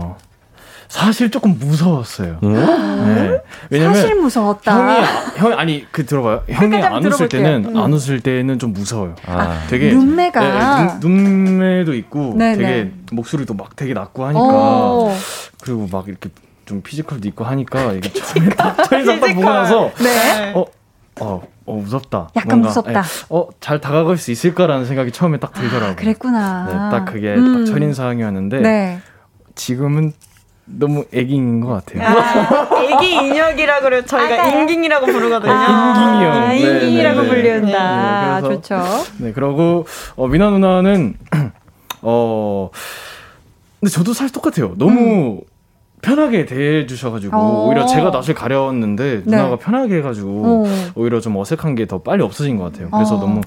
사실 조금 무서웠어요. 음? 네. 왜냐면 사실 무서웠다. 형이 형 아니 그 들어봐요. 형이 안 웃을 때는 음. 안 웃을 때는 좀 무서워요. 아, 되게 눈매가 네, 눈, 눈매도 있고 네네. 되게 목소리도 막 되게 낮고 하니까 오. 그리고 막 이렇게 좀 피지컬도 있고 하니까 이게 처음에 딱 보고 나서 네. 어, 어, 어 무섭다. 약간 뭔가, 무섭다. 에, 어, 잘 다가갈 수 있을까라는 생각이 처음에 딱 들더라고요. 아, 그랬구나. 네, 딱 그게 음. 딱 첫인상이었는데 네. 지금은 너무 애기인 것 같아요. 아, 애기 인혁이라고 그래 저희가 아, 인깅이라고 부르거든요. 인깅이요. 아, 인깅이라고 네, 네, 네. 불린다. 네, 그래서, 좋죠. 네, 그러고 어, 미나 누나는 어 근데 저도 사실 똑같아요. 너무 음. 편하게 대해 주셔가지고 어. 오히려 제가 낯을 가렸는데 누나가 네. 편하게 해가지고 어. 오히려 좀 어색한 게 더 빨리 없어진 것 같아요. 그래서 어. 너무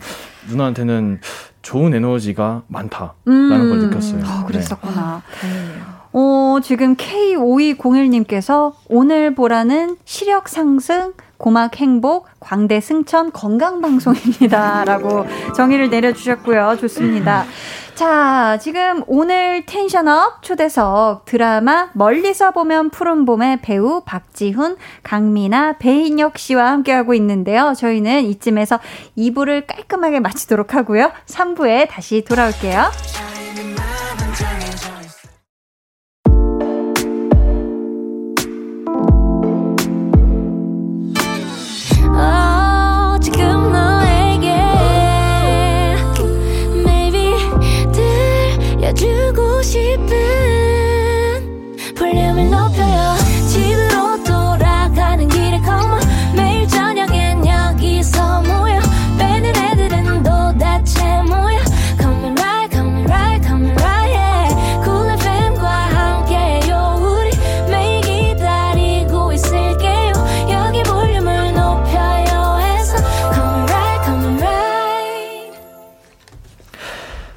누나한테는 좋은 에너지가 많다라는 음. 걸 느꼈어요. 아, 그랬었구나. 네. 어, 지금 K5201님께서 오늘 보라는 시력 상승, 고막 행복, 광대 승천 건강 방송입니다. 라고 정의를 내려주셨고요. 좋습니다. 자, 지금 오늘 텐션업 초대석 드라마 멀리서 보면 푸른 봄의 배우 박지훈, 강미나, 배인혁 씨와 함께하고 있는데요. 저희는 이쯤에서 2부를 깔끔하게 마치도록 하고요. 3부에 다시 돌아올게요.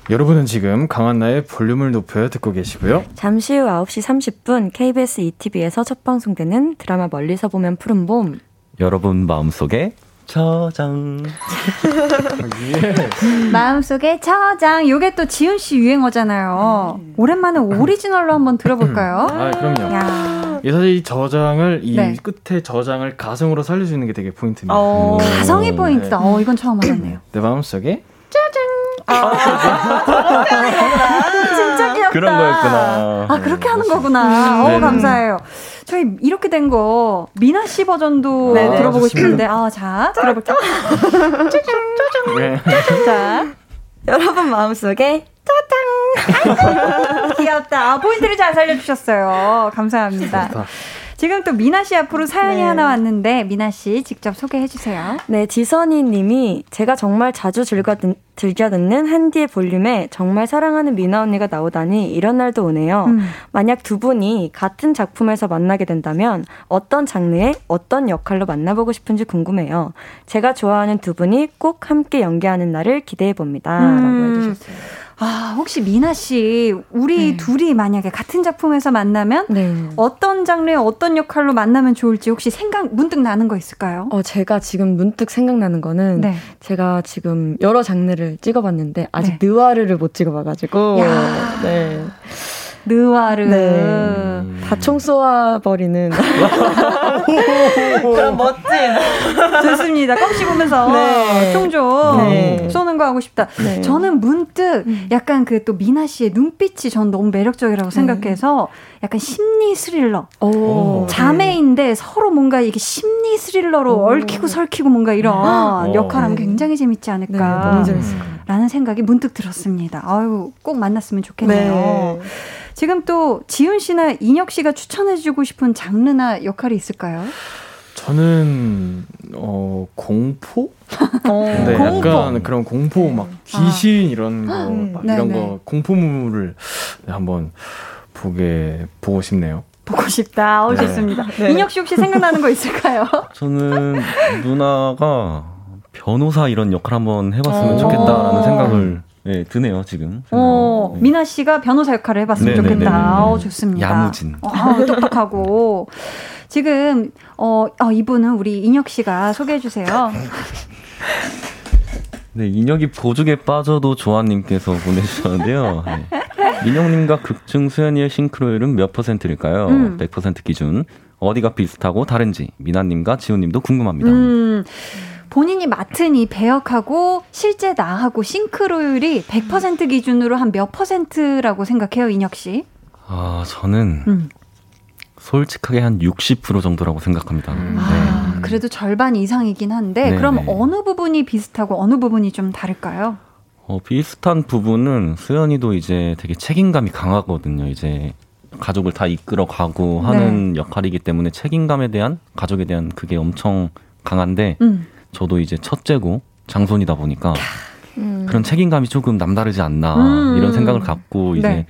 여러분은 지금 강한나의 볼륨을 높여 듣고 계시고요. 잠시 후 9시 30분 KBS ETV에서 첫 방송되는 드라마 멀리서 보면 푸른 봄. 여러분 마음속에 저장. 마음속에 저장. 요게 또 지훈 씨 유행어잖아요. 오랜만에 오리지널로 한번 들어볼까요? 아, 그럼요. 야. 이 사실 이 저장을 이 네. 끝에 저장을 가성으로 살릴 수 있는 게 되게 포인트입니다. 어, 가성이 포인트다. 네. 어, 이건 처음 알았네요. 내 마음속에. 아, 진짜 귀엽다. 그런 거였구나. 아, 그렇게 하는 거구나. 어, 감사해요. 저희 이렇게 된 거 미나 씨 버전도 네네. 들어보고 싶은데 아, 자, 들어볼게요. 짜잔, 네. 자, 여러분 마음속에 짜잔. 귀엽다. 아, 포인트를 잘 살려주셨어요. 감사합니다. 지금 또 미나 씨 앞으로 사연이 네. 하나 왔는데 미나 씨 직접 소개해 주세요. 네, 지선이 님이 제가 정말 자주 즐겨, 듣, 즐겨 듣는 한디의 볼륨에 정말 사랑하는 미나 언니가 나오다니 이런 날도 오네요. 음. 만약 두 분이 같은 작품에서 만나게 된다면 어떤 장르의 어떤 역할로 만나보고 싶은지 궁금해요. 제가 좋아하는 두 분이 꼭 함께 연기하는 날을 기대해 봅니다. 음. 라고 해주셨어요. 아, 혹시 미나 씨, 우리 네. 둘이 만약에 같은 작품에서 만나면 네. 어떤 장르의 어떤 역할로 만나면 좋을지 혹시 생각 문득 나는 거 있을까요? 어, 제가 지금 문득 생각나는 거는 네. 제가 지금 여러 장르를 찍어봤는데 아직 네. 느와르를 못 찍어봐가지고. 네. 느와르. 네. 다총 쏘아버리는. 그런 멋진. 좋습니다. 껌 씹으면서 네. 총좀 네. 쏘는 거 하고 싶다. 네. 저는 문득 음. 약간 그 또 미나 씨의 눈빛이 전 너무 매력적이라고 네. 생각해서 약간 심리 스릴러. 오. 자매인데 서로 뭔가 이게 심리 스릴러로 오. 얽히고 설키고 뭔가 이런 오. 역할하면 굉장히 재밌지 않을까. 네, 너무 재밌을 라는 생각이 문득 들었습니다. 아유, 꼭 만났으면 좋겠네요. 네. 지금 또 지훈 씨나 인혁 씨가 추천해주고 싶은 장르나 역할이 있을까요? 저는 어 공포? 어, 네, 공포. 약간 그런 공포 막 귀신 아. 이런 거 음, 이런 거 공포물을 한번 보게 보고 싶네요. 보고 싶다. 어, 네. 좋습니다. 네. 인혁 씨 혹시 생각나는 거 있을까요? 저는 누나가 변호사 이런 역할 한번 해봤으면 어. 좋겠다라는 생각을 네, 드네요, 지금. 어, 네. 미나 씨가 변호사 역할을 해봤으면 네네네네. 네, 좋겠다. 네, 네, 어, 좋습니다. 야무진. 어, 똑똑하고. 지금, 어, 어, 이분은 우리 인혁 씨가 소개해 주세요. 네, 인혁이 보죽에 빠져도 조아님께서 보내주셨는데요. 네. 인혁님과 극중 수연이의 싱크로율은 몇 퍼센트일까요? 음. 100% 기준. 어디가 비슷하고 다른지 미나님과 지훈님도 궁금합니다. 음. 본인이 맡은 이 배역하고 실제 나하고 싱크로율이 100% 기준으로 한 몇 퍼센트라고 생각해요, 인혁 씨? 아, 저는 음. 솔직하게 한 60% 정도라고 생각합니다. 음. 네. 아, 그래도 절반 이상이긴 한데 네, 그럼 네. 어느 부분이 비슷하고 어느 부분이 좀 다를까요? 어, 비슷한 부분은 수연이도 이제 되게 책임감이 강하거든요. 이제 가족을 다 이끌어 가고 하는 네. 역할이기 때문에 책임감에 대한 가족에 대한 그게 엄청 강한데 음. 저도 이제 첫째고 장손이다 보니까 음. 그런 책임감이 조금 남다르지 않나 음. 이런 생각을 갖고 이제 네.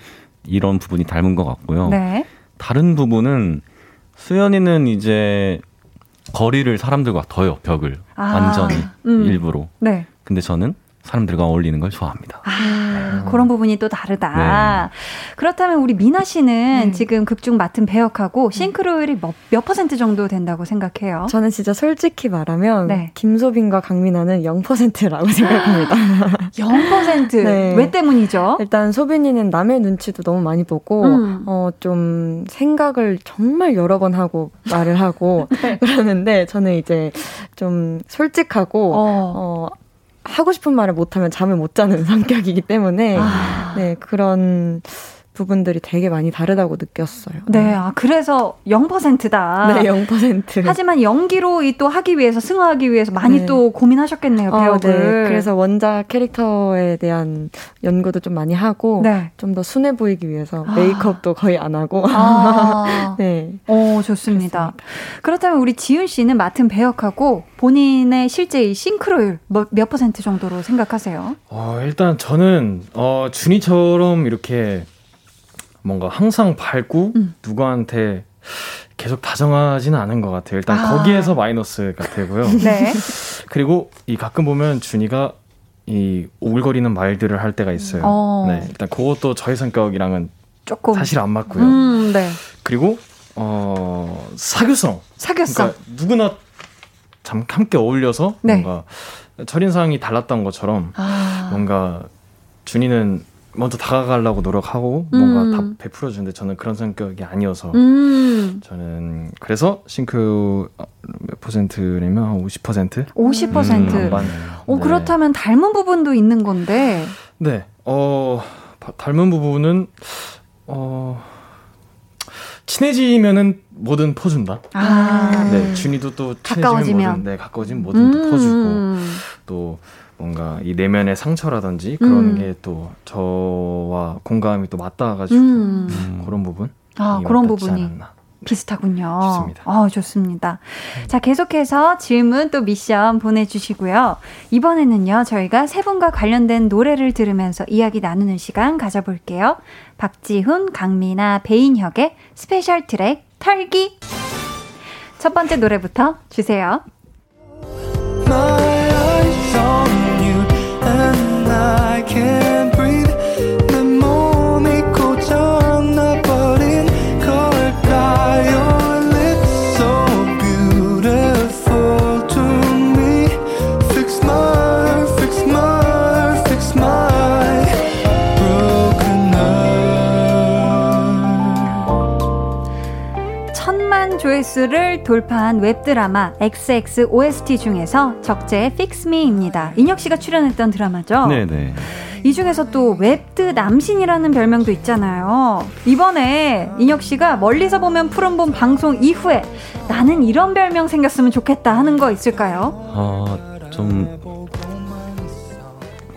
이런 부분이 닮은 것 같고요. 네. 다른 부분은 수연이는 이제 거리를 사람들과 둬요 벽을 아. 완전히 음. 일부러. 네. 근데 저는 사람들과 어울리는 걸 좋아합니다. 아, 네. 그런 부분이 또 다르다. 네. 그렇다면 우리 미나 씨는 음. 지금 극중 맡은 배역하고 싱크로율이 몇, 몇 퍼센트 정도 된다고 생각해요? 저는 진짜 솔직히 말하면 네. 김소빈과 강민아는 0%라고 생각합니다. 0%? 네. 왜 때문이죠? 일단 소빈이는 남의 눈치도 너무 많이 보고 음. 어, 좀 생각을 정말 여러 번 하고 말을 하고 네. 그러는데 저는 이제 좀 솔직하고 어, 어 하고 싶은 말을 못하면 잠을 못 자는 성격이기 때문에 아. 네 그런 부분들이 되게 많이 다르다고 느꼈어요. 네, 아, 그래서 0%다. 네, 0%. 하지만 연기로 또 하기 위해서, 승화하기 위해서 많이 네. 또 고민하셨겠네요, 어, 배우들. 네. 그래서 원작 캐릭터에 대한 연구도 좀 많이 하고, 네. 좀더 순해 보이기 위해서 아. 메이크업도 거의 안 하고. 아. 네. 오, 좋습니다. 그렇습니다. 그렇다면 우리 지윤 씨는 맡은 배역하고 본인의 실제 이 싱크로율 몇, 몇 퍼센트 정도로 생각하세요? 어, 일단 저는, 어, 준이처럼 이렇게 뭔가 항상 밝고 음. 누구한테 계속 다정하지는 않은 것 같아요. 일단 아. 거기에서 마이너스 같고요. 네. 그리고 이 가끔 보면 준이가 이 오글거리는 말들을 할 때가 있어요. 어. 네, 일단 그것도 저의 성격이랑은 조금 사실 안 맞고요. 음, 네. 그리고 어 사교성. 사교성. 그러니까 누구나 참 함께 어울려서 네. 뭔가 첫인상이 달랐던 것처럼 아. 뭔가 준이는 먼저 다가가려고 노력하고 뭔가 음. 다 베풀어 주는데 저는 그런 성격이 아니어서 음. 저는 그래서 싱크 몇 퍼센트냐면 50%? 50%. 음, 어, 네. 그렇다면 닮은 부분도 있는 건데. 네. 어, 닮은 부분은 어 친해지면은 뭐든 퍼준다. 아. 네, 준이도 또 친해지면 뭐든 네, 가까워지면 뭐든 또 퍼주고 음. 또 뭔가 이 내면의 상처라든지 그런 음. 게또 저와 공감이 또 맞닿아가지고 음. 음. 그런 부분 아 그런 부분이 않았나. 비슷하군요. 좋습니다. 어, 좋습니다. 자, 계속해서 질문 또 미션 보내주시고요. 이번에는요, 저희가 세 분과 관련된 노래를 들으면서 이야기 나누는 시간 가져볼게요. 박지훈, 강미나, 배인혁의 special track, 털기. 첫 번째 노래부터 주세요. I can't breathe. 조회수를 돌파한 웹드라마 XX OST 중에서 적재의 Fix Me입니다. 인혁 씨가 출연했던 드라마죠? 네네. 이 중에서 또 웹드 남신이라는 별명도 있잖아요. 이번에 인혁 씨가 멀리서 보면 푸른 봄 방송 이후에 나는 이런 별명 생겼으면 좋겠다 하는 거 있을까요? 어, 좀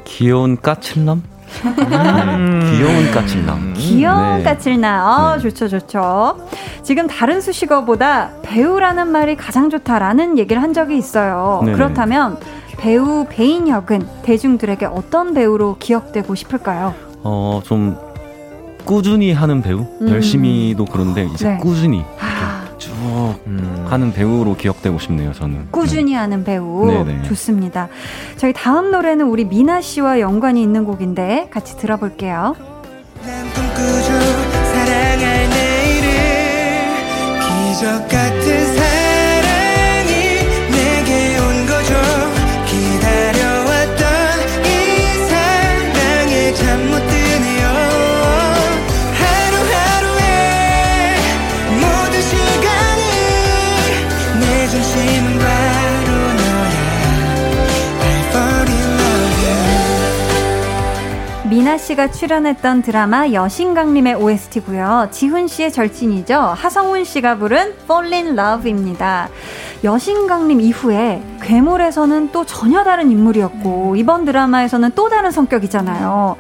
귀여운 까칠남? 음. 귀여운 까칠남. 귀여운 네. 까칠남. 어, 네. 좋죠, 좋죠. 지금 다른 수식어보다 배우라는 말이 가장 좋다라는 얘기를 한 적이 있어요. 네네. 그렇다면 배우 배인혁은 대중들에게 어떤 배우로 기억되고 싶을까요? 어, 좀 꾸준히 하는 배우? 음. 열심히도 그런데 이제 네. 꾸준히. 아. 쭉 음. 하는 배우로 기억되고 싶네요, 저는. 꾸준히 네. 하는 배우. 네네. 좋습니다. 저희 다음 노래는 우리 미나 씨와 연관이 있는 곡인데 같이 들어볼게요. 기적 같은 미나 씨가 출연했던 드라마 여신강림의 OST고요. 지훈 씨의 절친이죠. 하성운 씨가 부른 Fall in Love입니다. 여신강림 이후에 괴물에서는 또 전혀 다른 인물이었고 이번 드라마에서는 또 다른 성격이잖아요.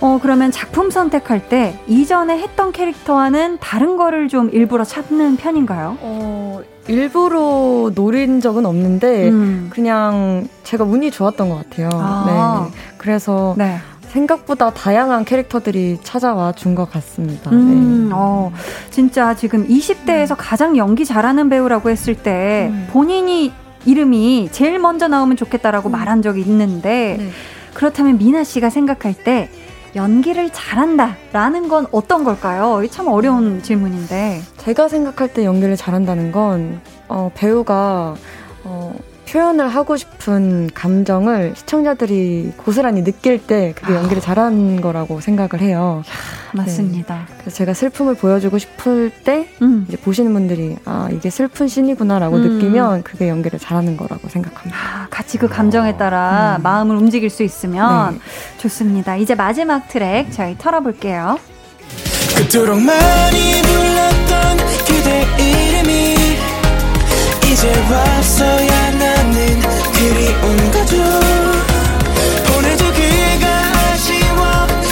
어 그러면 작품 선택할 때 이전에 했던 캐릭터와는 다른 거를 좀 일부러 찾는 편인가요? 어 일부러 노린 적은 없는데 음. 그냥 제가 운이 좋았던 것 같아요. 아. 네. 그래서 네. 생각보다 다양한 캐릭터들이 찾아와 준 것 같습니다. 음, 네. 어, 진짜 지금 20대에서 음. 가장 연기 잘하는 배우라고 했을 때 음. 본인이 이름이 제일 먼저 나오면 좋겠다라고 음. 말한 적이 있는데 네. 그렇다면 미나 씨가 생각할 때 연기를 잘한다라는 건 어떤 걸까요? 참 어려운 질문인데. 제가 생각할 때 연기를 잘한다는 건 어, 배우가 어, 표현을 하고 싶은 감정을 시청자들이 고스란히 느낄 때 그게 연기를 아. 잘하는 거라고 생각을 해요. 맞습니다. 네. 그래서 제가 슬픔을 보여주고 싶을 때 음. 이제 보시는 분들이 아 이게 슬픈 신이구나라고 음. 느끼면 그게 연기를 잘하는 거라고 생각합니다. 아, 같이 그 감정에 따라 음. 마음을 움직일 수 있으면 네. 좋습니다. 이제 마지막 트랙 저희 털어볼게요. 그토록 많이 불렀던 그대 이름이 이제 와서야 나는 그리운 거죠 보내주기가 아쉬워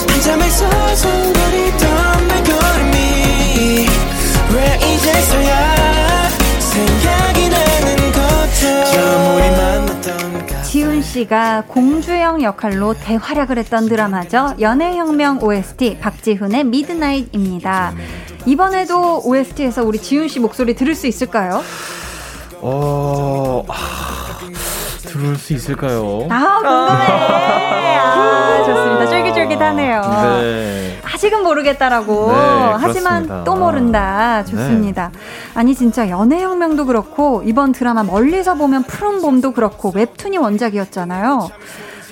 한참을 서성거리던 말걸음이 왜 이제서야 생각이 나는 거죠 지훈 씨가 공주영 역할로 대활약을 했던 드라마죠. 연애혁명 OST 박지훈의 미드나잇입니다. 이번에도 OST에서 우리 지훈 씨 목소리 들을 수 있을까요? 어, 아, 들을 수 있을까요? 아, 궁금해. 아, 좋습니다. 쫄깃쫄깃하네요. 네. 아직은 모르겠다라고. 네, 하지만 또 모른다. 좋습니다. 네. 아니, 진짜 연애혁명도 그렇고, 이번 드라마 멀리서 보면 푸른 봄도 그렇고, 웹툰이 원작이었잖아요.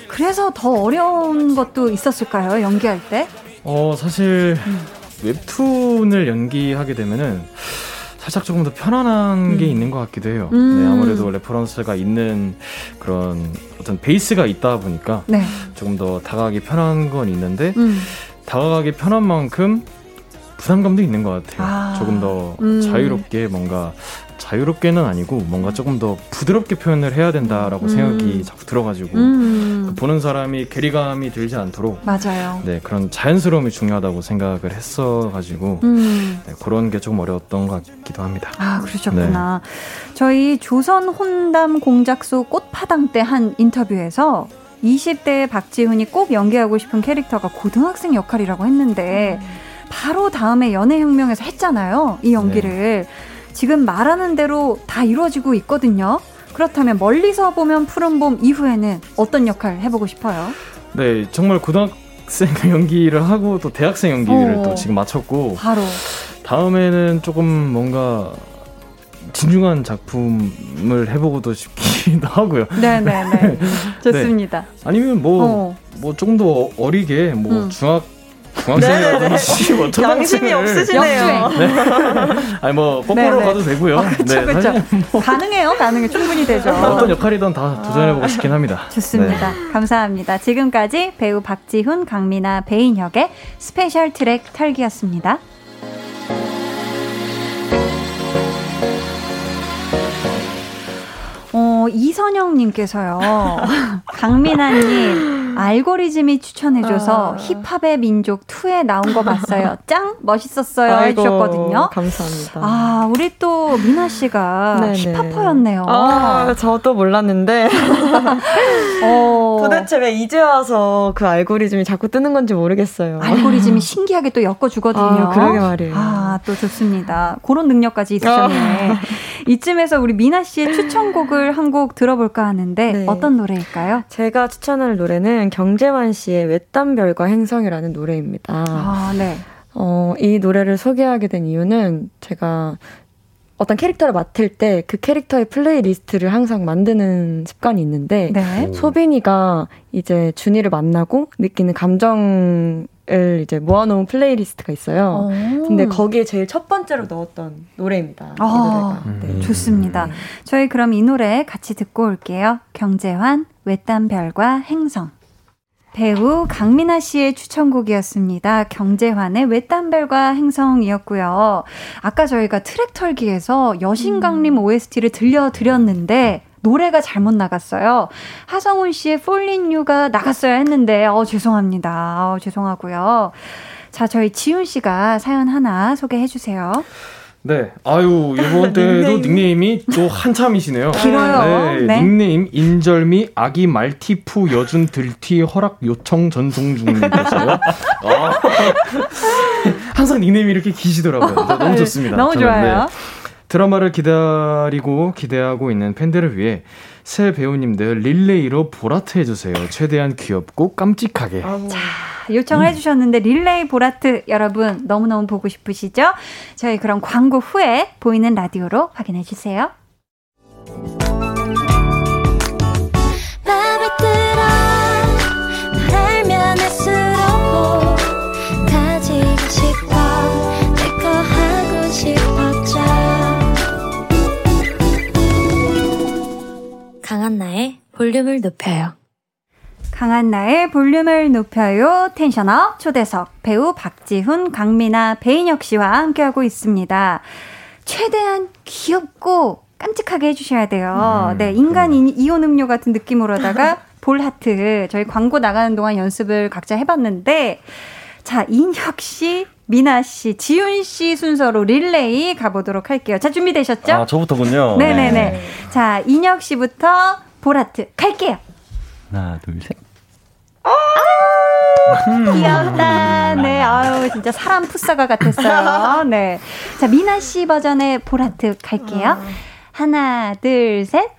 그래서 더 어려운 것도 있었을까요? 연기할 때? 어, 사실, 음. 웹툰을 연기하게 되면은, 살짝 조금 더 편안한 음. 게 있는 것 같기도 해요. 음. 네, 아무래도 레퍼런스가 있는 그런 어떤 베이스가 있다 보니까 네. 조금 더 다가가기 편한 건 있는데 음. 다가가기 편한 만큼 부담감도 있는 것 같아요. 아, 조금 더 음. 자유롭게 뭔가 자유롭게는 아니고 뭔가 조금 더 부드럽게 표현을 해야 된다라고 음. 생각이 자꾸 들어가지고 음. 보는 사람이 괴리감이 들지 않도록 맞아요. 네 그런 자연스러움이 중요하다고 생각을 했어가지고 음. 네, 그런 게 조금 어려웠던 것 같기도 합니다. 아 그러셨구나. 네. 저희 조선 혼담 공작소 꽃파당 때 한 인터뷰에서 20대 박지훈이 꼭 연기하고 싶은 캐릭터가 고등학생 역할이라고 했는데 음. 바로 다음에 연애혁명에서 했잖아요. 이 연기를. 네. 지금 말하는 대로 다 이루어지고 있거든요. 그렇다면 멀리서 보면 푸른 봄 이후에는 어떤 역할 해보고 싶어요? 네, 정말 고등학생 연기를 하고 또 대학생 연기를 오. 또 지금 마쳤고 바로 다음에는 조금 뭔가 진중한 작품을 해보고도 싶기도 하고요. 네네네. 네. 좋습니다. 네. 아니면 뭐, 어. 뭐 조금 더 어리게 뭐 음. 중학 중학생이라든지 뭐 양심이 없으시네요. 네. 아니 뭐 거꾸로 가도 되고요. 아, 그쵸, 네, 그쵸. 뭐 가능해요, 가능해 충분히 되죠. 어떤 역할이든 다 도전해보고 싶긴 합니다. 좋습니다. 네. 감사합니다. 지금까지 배우 박지훈, 강민아, 배인혁의 스페셜 트랙 털기였습니다. 어, 이선영님께서요. 강민아님, 알고리즘이 추천해줘서 아. 힙합의 민족 2에 나온 거 봤어요. 짱! 멋있었어요. 아이고, 해주셨거든요. 감사합니다. 아, 우리 또 미나 씨가 힙합퍼였네요. 아, 저도 몰랐는데. 어. 도대체 왜 이제 와서 그 알고리즘이 자꾸 뜨는 건지 모르겠어요. 알고리즘이 신기하게 또 엮어주거든요. 아, 그러게 말이에요. 아, 또 좋습니다. 그런 능력까지 있으셨네. 아. 이쯤에서 우리 미나 씨의 추천곡을 한 곡 들어볼까 하는데 네. 어떤 노래일까요? 제가 추천할 노래는 경재환 씨의 외딴별과 행성이라는 노래입니다. 아, 네. 어, 이 노래를 소개하게 된 이유는 제가 어떤 캐릭터를 맡을 때 그 캐릭터의 플레이리스트를 항상 만드는 습관이 있는데 네. 소빈이가 이제 준이를 만나고 느끼는 감정 을 이제 모아놓은 플레이리스트가 있어요. 오. 근데 거기에 제일 첫 번째로 넣었던 노래입니다. 아, 이 노래가. 네. 음. 좋습니다. 네. 저희 그럼 이 노래 같이 듣고 올게요. 경재환, 외딴 별과 행성. 배우 강민아 씨의 추천곡이었습니다. 경재환의 외딴별과 행성이었고요. 아까 저희가 트랙 털기에서 여신강림 음. OST를 들려드렸는데 노래가 잘못 나갔어요. 하성훈 씨의 Falling You가 나갔어야 했는데, 어, 죄송합니다. 어, 죄송하고요. 자, 저희 지훈 씨가 사연 하나 소개해 주세요. 네. 아유, 이번 때도 닉네임 이 또 한참이시네요. 길어요. 네, 네. 닉네임 인절미 아기 말티푸 여준 들티 허락 요청 전송 중이셨어요. 아. 항상 닉네임이 이렇게 기시더라고요. 너무 네, 좋습니다. 너무 저는, 좋아요. 네. 드라마를 기다리고 기대하고 있는 팬들을 위해 세 배우님들 릴레이로 보라트 해주세요. 최대한 귀엽고 깜찍하게. 자, 요청을 음. 해주셨는데 릴레이 보라트 여러분 너무너무 보고 싶으시죠? 저희 그럼 광고 후에 보이는 라디오로 확인해 주세요. 강한나의 볼륨을 높여요. 강한나의 볼륨을 높여요. 텐션업 초대석 배우 박지훈, 강민아, 배인혁 씨와 함께하고 있습니다. 최대한 귀엽고 깜찍하게 해주셔야 돼요. 음, 네, 인간 음. 이온 음료 같은 느낌으로다가 볼 하트 저희 광고 나가는 동안 연습을 각자 해봤는데 자 인혁 씨, 미나 씨, 지윤 씨 순서로 릴레이 가보도록 할게요. 자, 준비되셨죠? 아, 저부터군요. 네네네. 네. 자, 인혁 씨부터 보라트 갈게요. 하나, 둘, 셋. 아, 귀엽다. 네, 아유, 진짜 사람 푸사가 같았어요. 네. 자, 미나 씨 버전의 보라트 갈게요. 하나, 둘, 셋.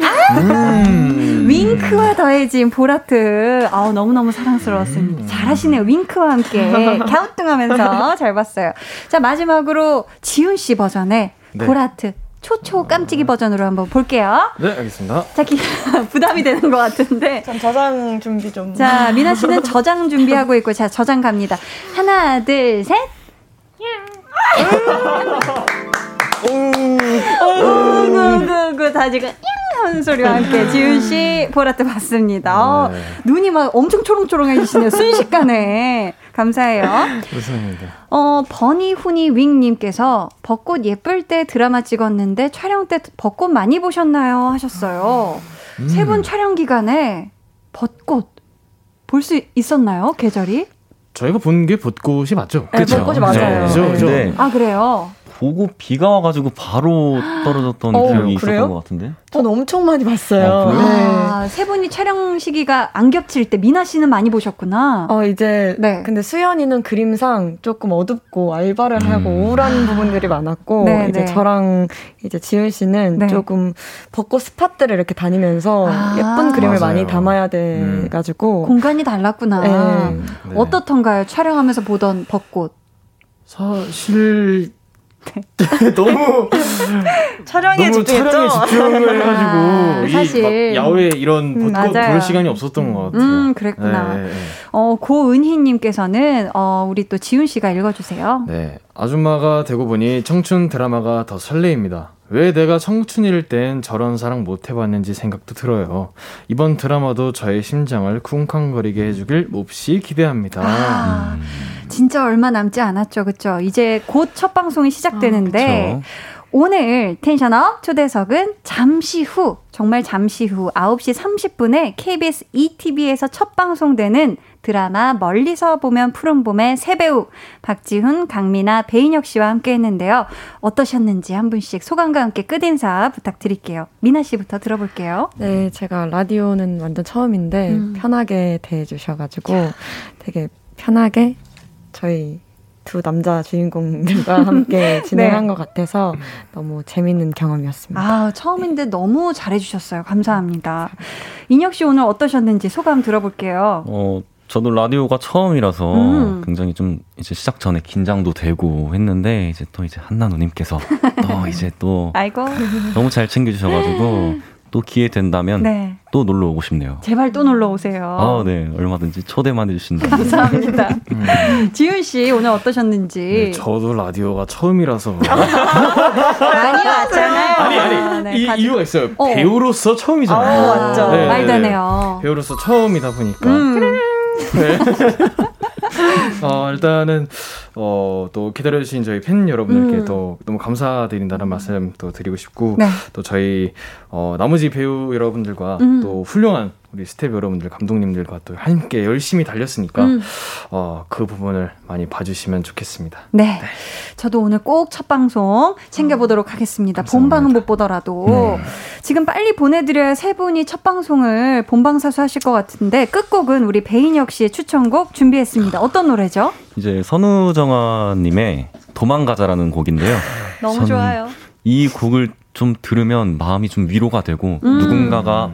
음. 윙크와 더해진 보라트. 아우, 너무너무 사랑스러웠습니다. 음. 잘하시네요. 윙크와 함께 갸우뚱하면서 잘 봤어요. 자, 마지막으로 지훈 씨 버전의 네. 보라트. 초초 깜찍이 버전으로 한번 볼게요. 네, 알겠습니다. 자, 기, 부담이 되는 것 같은데. 전 저장 준비 좀. 자, 미나 씨는 저장 준비하고 있고, 자, 저장 갑니다. 하나, 둘, 셋. 오, 그, 그, 그, 다 지금, 하는 소리와 함께 지윤 씨 보라트 봤습니다. 네. 눈이 막 엄청 초롱초롱해지시네요. 순식간에. 감사해요. 감사합니다. 어, 버니후니 윙님께서 벚꽃 예쁠 때 드라마 찍었는데 촬영 때 벚꽃 많이 보셨나요? 하셨어요. 음. 세분 촬영 기간에 벚꽃 볼 수 있었나요? 계절이? 저희가 본 게 벚꽃이 맞죠? 네, 그쵸? 벚꽃이 맞아요. 그죠. 네. 아, 그래요? 보고 비가 와가지고 바로 떨어졌던 어, 기억이 그래요? 있었던 것 같은데. 전 엄청 많이 봤어요. 아, 네. 아, 세 분이 촬영 시기가 안 겹칠 때 미나 씨는 많이 보셨구나. 어 이제 네. 근데 수연이는 그림상 조금 어둡고 알바를 음. 하고 우울한 부분들이 많았고 네, 이제 네. 저랑 이제 지은 씨는 네. 조금 벚꽃 스팟들을 이렇게 다니면서 아, 예쁜 그림을 맞아요. 많이 담아야 돼 가지고 음. 공간이 달랐구나. 네. 어떻던가요? 촬영하면서 보던 벚꽃. 사실 너무 촬영에 너무 촬영에 집중을 해가지고 아, 사실 야외 이런 벚꽃 음, 볼 시간이 없었던 것 같아요. 음, 그랬구나. 네, 네. 어 고은희님께서는 어 우리 또 지훈 씨가 읽어주세요. 네, 아줌마가 되고 보니 청춘 드라마가 더 설레입니다. 왜 내가 청춘일 땐 저런 사랑 못 해봤는지 생각도 들어요. 이번 드라마도 저의 심장을 쿵쾅거리게 해주길 몹시 기대합니다. 아, 음. 진짜 얼마 남지 않았죠, 그쵸? 이제 곧 첫 방송이 시작되는데, 아, 오늘 텐션업 초대석은 잠시 후, 정말 잠시 후 9시 30분에 KBS ETV에서 첫 방송되는 드라마 멀리서 보면 푸른 봄의 새 배우 박지훈, 강민아, 배인혁 씨와 함께 했는데요. 어떠셨는지 한 분씩 소감과 함께 끝인사 부탁드릴게요. 미나 씨부터 들어볼게요. 네, 제가 라디오는 완전 처음인데 음. 편하게 대해 주셔 가지고 되게 편하게 저희 두 남자 주인공들과 함께 진행한 네. 것 같아서 너무 재밌는 경험이었습니다. 아, 처음인데 너무 잘해주셨어요. 감사합니다. 인혁 씨 오늘 어떠셨는지 소감 들어볼게요. 어, 저도 라디오가 처음이라서 음. 굉장히 좀 이제 시작 전에 긴장도 되고 했는데 이제 또 이제 한나 누님께서 또 이제 또 아이고. 너무 잘 챙겨주셔가지고 또 기회 된다면 네. 또 놀러 오고 싶네요. 제발 또 놀러 오세요. 아, 네. 얼마든지 초대만 해주신다. 감사합니다. 음. 지훈 씨 오늘 어떠셨는지. 네, 저도 라디오가 처음이라서. 많이 왔잖아요. 아니 아니 아, 네, 이, 가지... 이유가 있어요. 어. 배우로서 처음이잖아요. 어, 맞죠. 네, 말 되네요. 배우로서 처음이다 보니까. 음. 네. 어, 일단은 어, 또 기다려주신 저희 팬 여러분들께 음. 또 너무 감사드린다는 말씀 또 드리고 싶고 네. 또 저희 어, 나머지 배우 여러분들과 음. 또 훌륭한 우리 스텝 여러분들, 감독님들과 또 함께 열심히 달렸으니까 음. 어, 그 부분을 많이 봐주시면 좋겠습니다. 네. 네. 저도 오늘 꼭 첫 방송 챙겨보도록 하겠습니다. 감사합니다. 본방은 못 보더라도 네. 지금 빨리 보내드려야 세 분이 첫 방송을 본방사수 하실 것 같은데 끝곡은 우리 배인혁 씨의 추천곡 준비했습니다. 어떤 노래죠? 이제 선우정아님의 도망가자라는 곡인데요. 너무 좋아요. 이 곡을 좀 들으면 마음이 좀 위로가 되고 음. 누군가가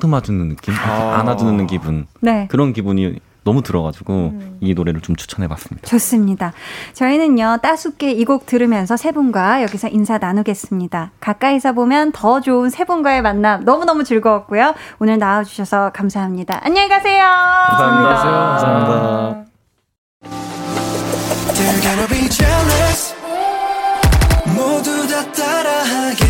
포듬어주는 느낌, 아. 안아주는 기분 네. 그런 기분이 너무 들어가지고 음. 이 노래를 좀 추천해봤습니다. 좋습니다. 저희는요 따숩게 이 곡 들으면서 세 분과 여기서 인사 나누겠습니다. 가까이서 보면 더 좋은 세 분과의 만남 너무 너무 즐거웠고요. 오늘 나와주셔서 감사합니다. 안녕히 가세요. 감사합니다. 감사합니다. 모두 다 따라하게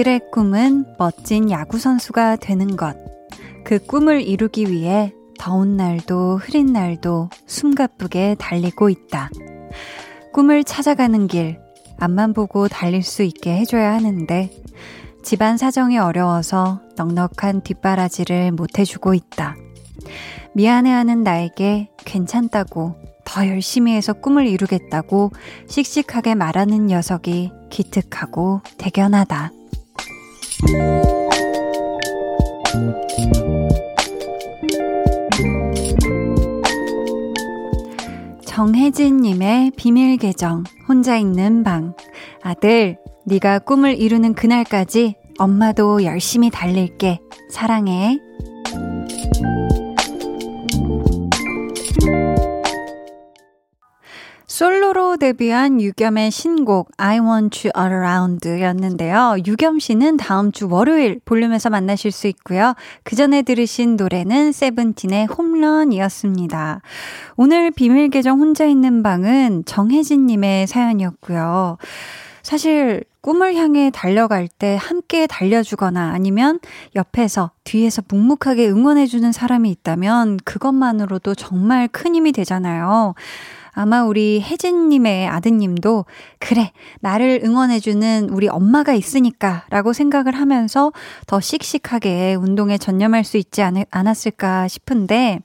아들의 꿈은 멋진 야구선수가 되는 것. 그 꿈을 이루기 위해 더운 날도 흐린 날도 숨가쁘게 달리고 있다. 꿈을 찾아가는 길, 앞만 보고 달릴 수 있게 해줘야 하는데, 집안 사정이 어려워서 넉넉한 뒷바라지를 못 해주고 있다. 미안해하는 나에게 괜찮다고 더 열심히 해서 꿈을 이루겠다고 씩씩하게 말하는 녀석이 기특하고 대견하다. 정혜진님의 비밀 계정 혼자 있는 방. 아들 네가 꿈을 이루는 그날까지 엄마도 열심히 달릴게. 사랑해 솔로로 데뷔한 유겸의 신곡 I Want You Around 였는데요. 유겸 씨는 다음 주 월요일 볼륨에서 만나실 수 있고요. 그 전에 들으신 노래는 세븐틴의 홈런이었습니다. 오늘 비밀 계정 혼자 있는 방은 정혜진님의 사연이었고요. 사실 꿈을 향해 달려갈 때 함께 달려주거나 아니면 옆에서 뒤에서 묵묵하게 응원해주는 사람이 있다면 그것만으로도 정말 큰 힘이 되잖아요. 아마 우리 혜진님의 아드님도 그래, 나를 응원해주는 우리 엄마가 있으니까 라고 생각을 하면서 더 씩씩하게 운동에 전념할 수 있지 않, 않았을까 싶은데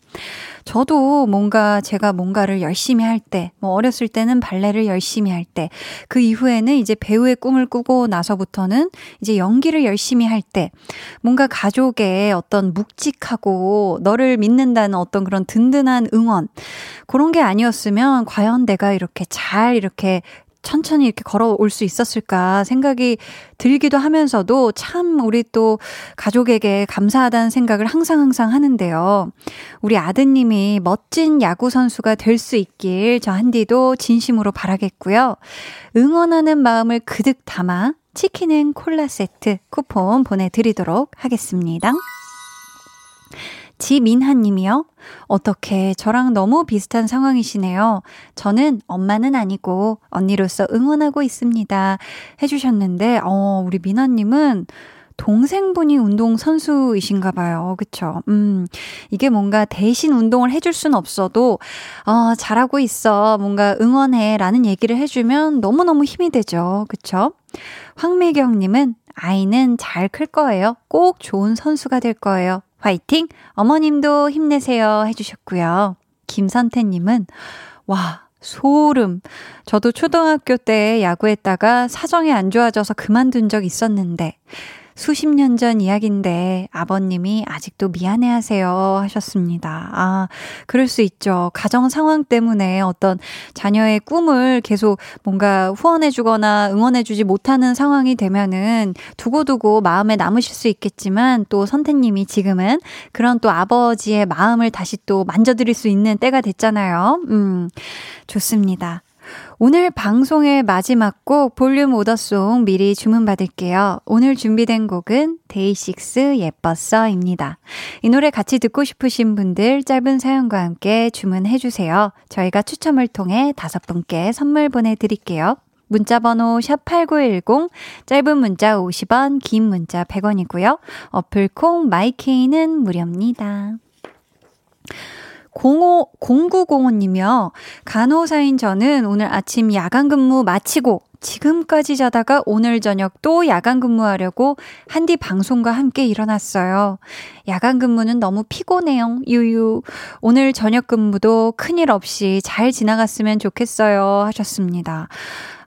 저도 뭔가 제가 뭔가를 열심히 할 때, 뭐 어렸을 때는 발레를 열심히 할 때, 그 이후에는 이제 배우의 꿈을 꾸고 나서부터는 이제 연기를 열심히 할 때, 뭔가 가족의 어떤 묵직하고 너를 믿는다는 어떤 그런 든든한 응원, 그런 게 아니었으면 과연 내가 이렇게 잘 이렇게 천천히 이렇게 걸어올 수 있었을까 생각이 들기도 하면서도 참 우리 또 가족에게 감사하다는 생각을 항상 항상 하는데요. 우리 아드님이 멋진 야구 선수가 될 수 있길 저 한디도 진심으로 바라겠고요. 응원하는 마음을 그득 담아 치킨앤 콜라 세트 쿠폰 보내드리도록 하겠습니다. 지민하 님이요. 어떻게 저랑 너무 비슷한 상황이시네요. 저는 엄마는 아니고 언니로서 응원하고 있습니다. 해주셨는데, 어, 우리 민하 님은 동생분이 운동 선수이신가 봐요. 그쵸? 음, 이게 뭔가 대신 운동을 해줄 순 없어도, 어, 잘하고 있어. 뭔가 응원해. 라는 얘기를 해주면 너무너무 힘이 되죠. 그쵸? 황미경님은 아이는 잘 클 거예요. 꼭 좋은 선수가 될 거예요. 화이팅! 어머님도 힘내세요. 해주셨고요. 김선태님은, 와, 소름. 저도 초등학교 때 야구했다가 사정이 안 좋아져서 그만둔 적 있었는데, 수십 년 전 이야기인데 아버님이 아직도 미안해 하세요 하셨습니다. 아, 그럴 수 있죠. 가정 상황 때문에 어떤 자녀의 꿈을 계속 뭔가 후원해 주거나 응원해 주지 못하는 상황이 되면은 두고두고 마음에 남으실 수 있겠지만 또 선태님이 지금은 그런 또 아버지의 마음을 다시 또 만져드릴 수 있는 때가 됐잖아요. 음, 좋습니다. 오늘 방송의 마지막 곡 볼륨 오더송 미리 주문받을게요. 오늘 준비된 곡은 데이식스 예뻤어입니다. 이 노래 같이 듣고 싶으신 분들 짧은 사연과 함께 주문해주세요. 저희가 추첨을 통해 다섯 분께 선물 보내드릴게요. 문자번호 샵8910, 짧은 문자 50원, 긴 문자 100원이고요. 어플 콩 마이케이는 무료입니다. 05, 0905님이요. 간호사인 저는 오늘 아침 야간 근무 마치고 지금까지 자다가 오늘 저녁 또 야간 근무하려고 한디 방송과 함께 일어났어요. 야간 근무는 너무 피곤해요. 유유. 오늘 저녁 근무도 큰일 없이 잘 지나갔으면 좋겠어요. 하셨습니다.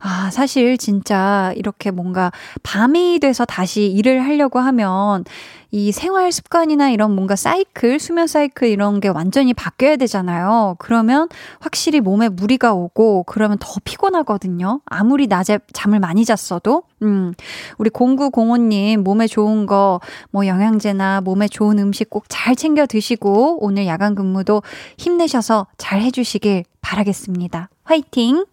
아, 사실 진짜 이렇게 뭔가 밤이 돼서 다시 일을 하려고 하면 이 생활 습관이나 이런 뭔가 사이클, 수면 사이클 이런 게 완전히 바뀌어야 되잖아요. 그러면 확실히 몸에 무리가 오고 그러면 더 피곤하거든요. 아무리 낮에 잠을 많이 잤어도. 음, 우리 0905님 몸에 좋은 거, 뭐 영양제나 몸에 좋은 음식 꼭 잘 챙겨 드시고 오늘 야간 근무도 힘내셔서 잘 해주시길 바라겠습니다. 화이팅!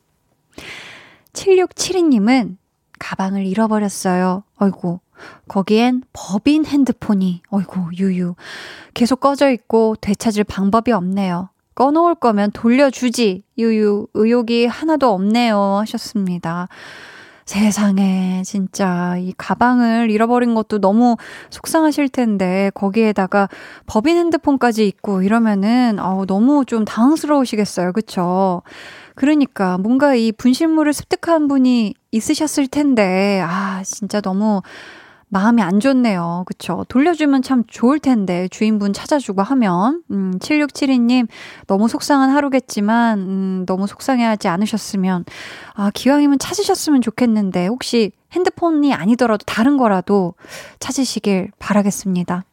7672님은 가방을 잃어버렸어요. 어이구. 거기엔 법인 핸드폰이, 어이구, 유유. 계속 꺼져 있고 되찾을 방법이 없네요. 꺼놓을 거면 돌려주지, 유유. 의욕이 하나도 없네요. 하셨습니다. 세상에, 진짜, 이 가방을 잃어버린 것도 너무 속상하실 텐데, 거기에다가 법인 핸드폰까지 있고 이러면은, 어우, 너무 좀 당황스러우시겠어요. 그쵸? 그러니까, 뭔가 이 분실물을 습득한 분이 있으셨을 텐데, 아, 진짜 너무 마음이 안 좋네요. 그쵸? 돌려주면 참 좋을 텐데, 주인분 찾아주고 하면. 음, 7672님, 너무 속상한 하루겠지만, 음, 너무 속상해하지 않으셨으면, 아, 기왕이면 찾으셨으면 좋겠는데, 혹시 핸드폰이 아니더라도 다른 거라도 찾으시길 바라겠습니다.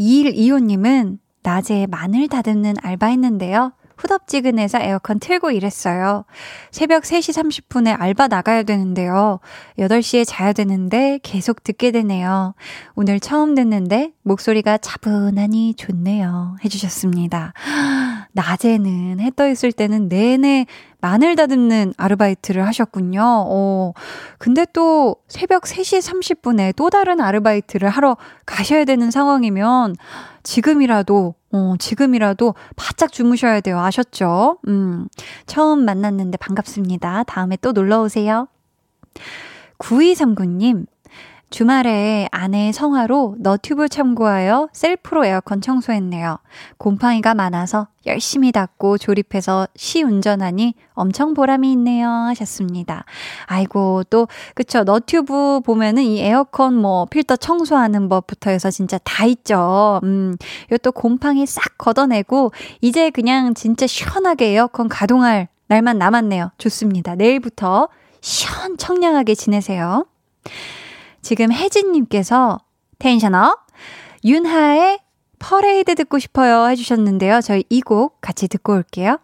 2125님은 낮에 마늘 다듬는 알바 했는데요. 후덥지근해서 에어컨 틀고 일했어요. 새벽 3시 30분에 알바 나가야 되는데요. 8시에 자야 되는데 계속 듣게 되네요. 오늘 처음 듣는데 목소리가 차분하니 좋네요. 해주셨습니다. 낮에는 해 떠 있을 때는 내내 마늘 다듬는 아르바이트를 하셨군요. 어, 근데 또 새벽 3시 30분에 또 다른 아르바이트를 하러 가셔야 되는 상황이면 지금이라도 어, 지금이라도 바짝 주무셔야 돼요. 아셨죠? 음, 처음 만났는데 반갑습니다. 다음에 또 놀러 오세요. 9239님, 주말에 아내의 성화로 너튜브 참고하여 셀프로 에어컨 청소했네요. 곰팡이가 많아서 열심히 닦고 조립해서 시 운전하니 엄청 보람이 있네요. 하셨습니다. 아이고, 또, 그쵸. 너튜브 보면은 이 에어컨 뭐 필터 청소하는 법부터 해서 진짜 다 있죠. 음, 요또 곰팡이 싹 걷어내고 이제 그냥 진짜 시원하게 에어컨 가동할 날만 남았네요. 좋습니다. 내일부터 시원 청량하게 지내세요. 지금 혜진님께서 tension up 윤하의 퍼레이드 듣고 싶어요 해주셨는데요. 저희 이 곡 같이 듣고 올게요.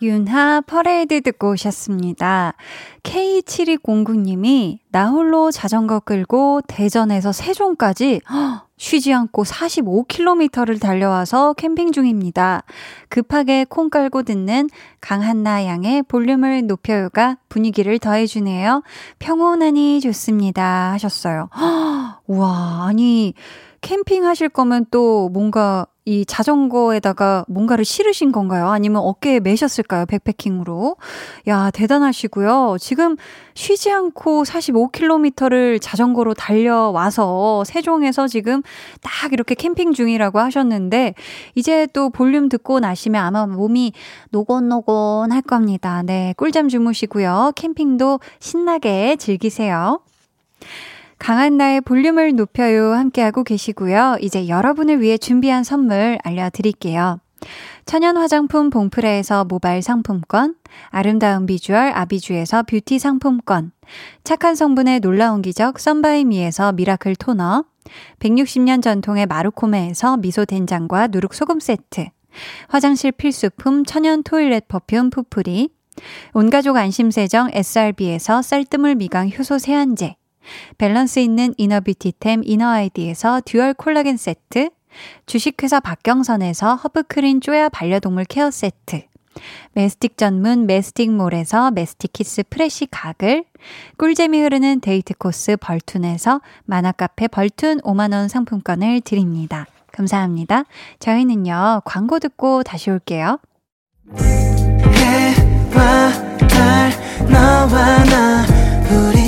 윤하 퍼레이드 듣고 오셨습니다. K7209님이 나 홀로 자전거 끌고 대전에서 세종까지 쉬지 않고 45km를 달려와서 캠핑 중입니다. 급하게 콩 깔고 듣는 강한나 양의 볼륨을 높여요가 분위기를 더해주네요. 평온하니 좋습니다. 하셨어요. 와, 아니, 캠핑 하실 거면 또 뭔가 이 자전거에다가 뭔가를 실으신 건가요? 아니면 어깨에 매셨을까요? 백패킹으로. 야, 대단하시고요. 지금 쉬지 않고 45km를 자전거로 달려와서 세종에서 지금 딱 이렇게 캠핑 중이라고 하셨는데, 이제 또 볼륨 듣고 나시면 아마 몸이 노곤노곤 할 겁니다. 네, 꿀잠 주무시고요. 캠핑도 신나게 즐기세요. 강한나의 볼륨을 높여요 함께하고 계시고요. 이제 여러분을 위해 준비한 선물 알려드릴게요. 천연 화장품 봉프레에서 모바일 상품권, 아름다운 비주얼 아비주에서 뷰티 상품권, 착한 성분의 놀라운 기적 썬바이미에서 miracle 토너, 160년 전통의 마루코메에서 미소 된장과 누룩 소금 세트, 화장실 필수품 천연 toilet perfume 푸풀이, 온가족 안심세정 SRB에서 쌀뜨물 미강 효소 세안제, 밸런스 있는 inner beauty템 이너아이디에서 dual 콜라겐 세트, 주식회사 박경선에서 허브크린 쪼야 반려동물 케어 세트, 메스틱 전문 메스틱몰에서 메스틱 키스 fresh 가글, 꿀잼이 흐르는 데이트 코스 벌툰에서 만화카페 벌툰 5만원 상품권을 드립니다. 감사합니다. 저희는요, 광고 듣고 다시 올게요. 해와 달, 너와 나, 우리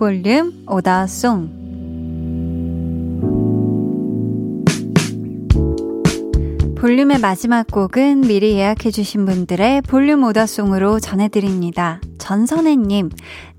볼륨 오다송 볼륨의 마지막 곡은 미리 예약해주신 분들의 볼륨 오다송으로 전해드립니다. 전선혜님,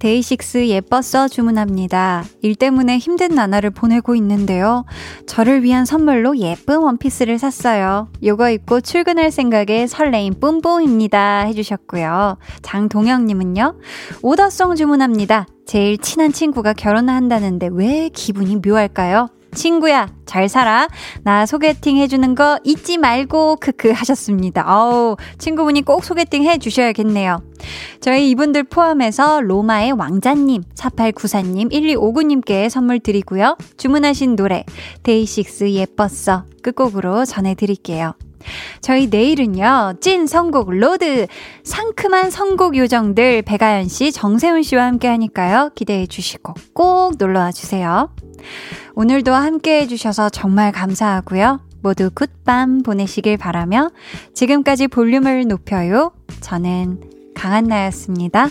데이식스 예뻐서 주문합니다. 일 때문에 힘든 나날을 보내고 있는데요. 저를 위한 선물로 예쁜 원피스를 샀어요. 요거 입고 출근할 생각에 설레임 뿜뿜입니다. 해주셨고요. 장동영님은요, 오다송 주문합니다. 제일 친한 친구가 결혼을 한다는데 왜 기분이 묘할까요? 친구야, 잘 살아. 나 소개팅 해주는 거 잊지 말고, 크크 하셨습니다. 아우, 친구분이 꼭 소개팅 해주셔야겠네요. 저희 이분들 포함해서 로마의 왕자님, 4894님, 1259님께 선물 드리고요. 주문하신 노래, 데이식스 예뻤어. 끝곡으로 전해드릴게요. 저희 내일은요, 찐 선곡 로드, 상큼한 선곡 요정들 배가연 씨, 정세훈 씨와 함께 하니까요. 기대해 주시고 꼭 놀러 와 주세요. 오늘도 함께 해주셔서 정말 감사하고요. 모두 굿밤 보내시길 바라며 지금까지 볼륨을 높여요. 저는 강한나였습니다.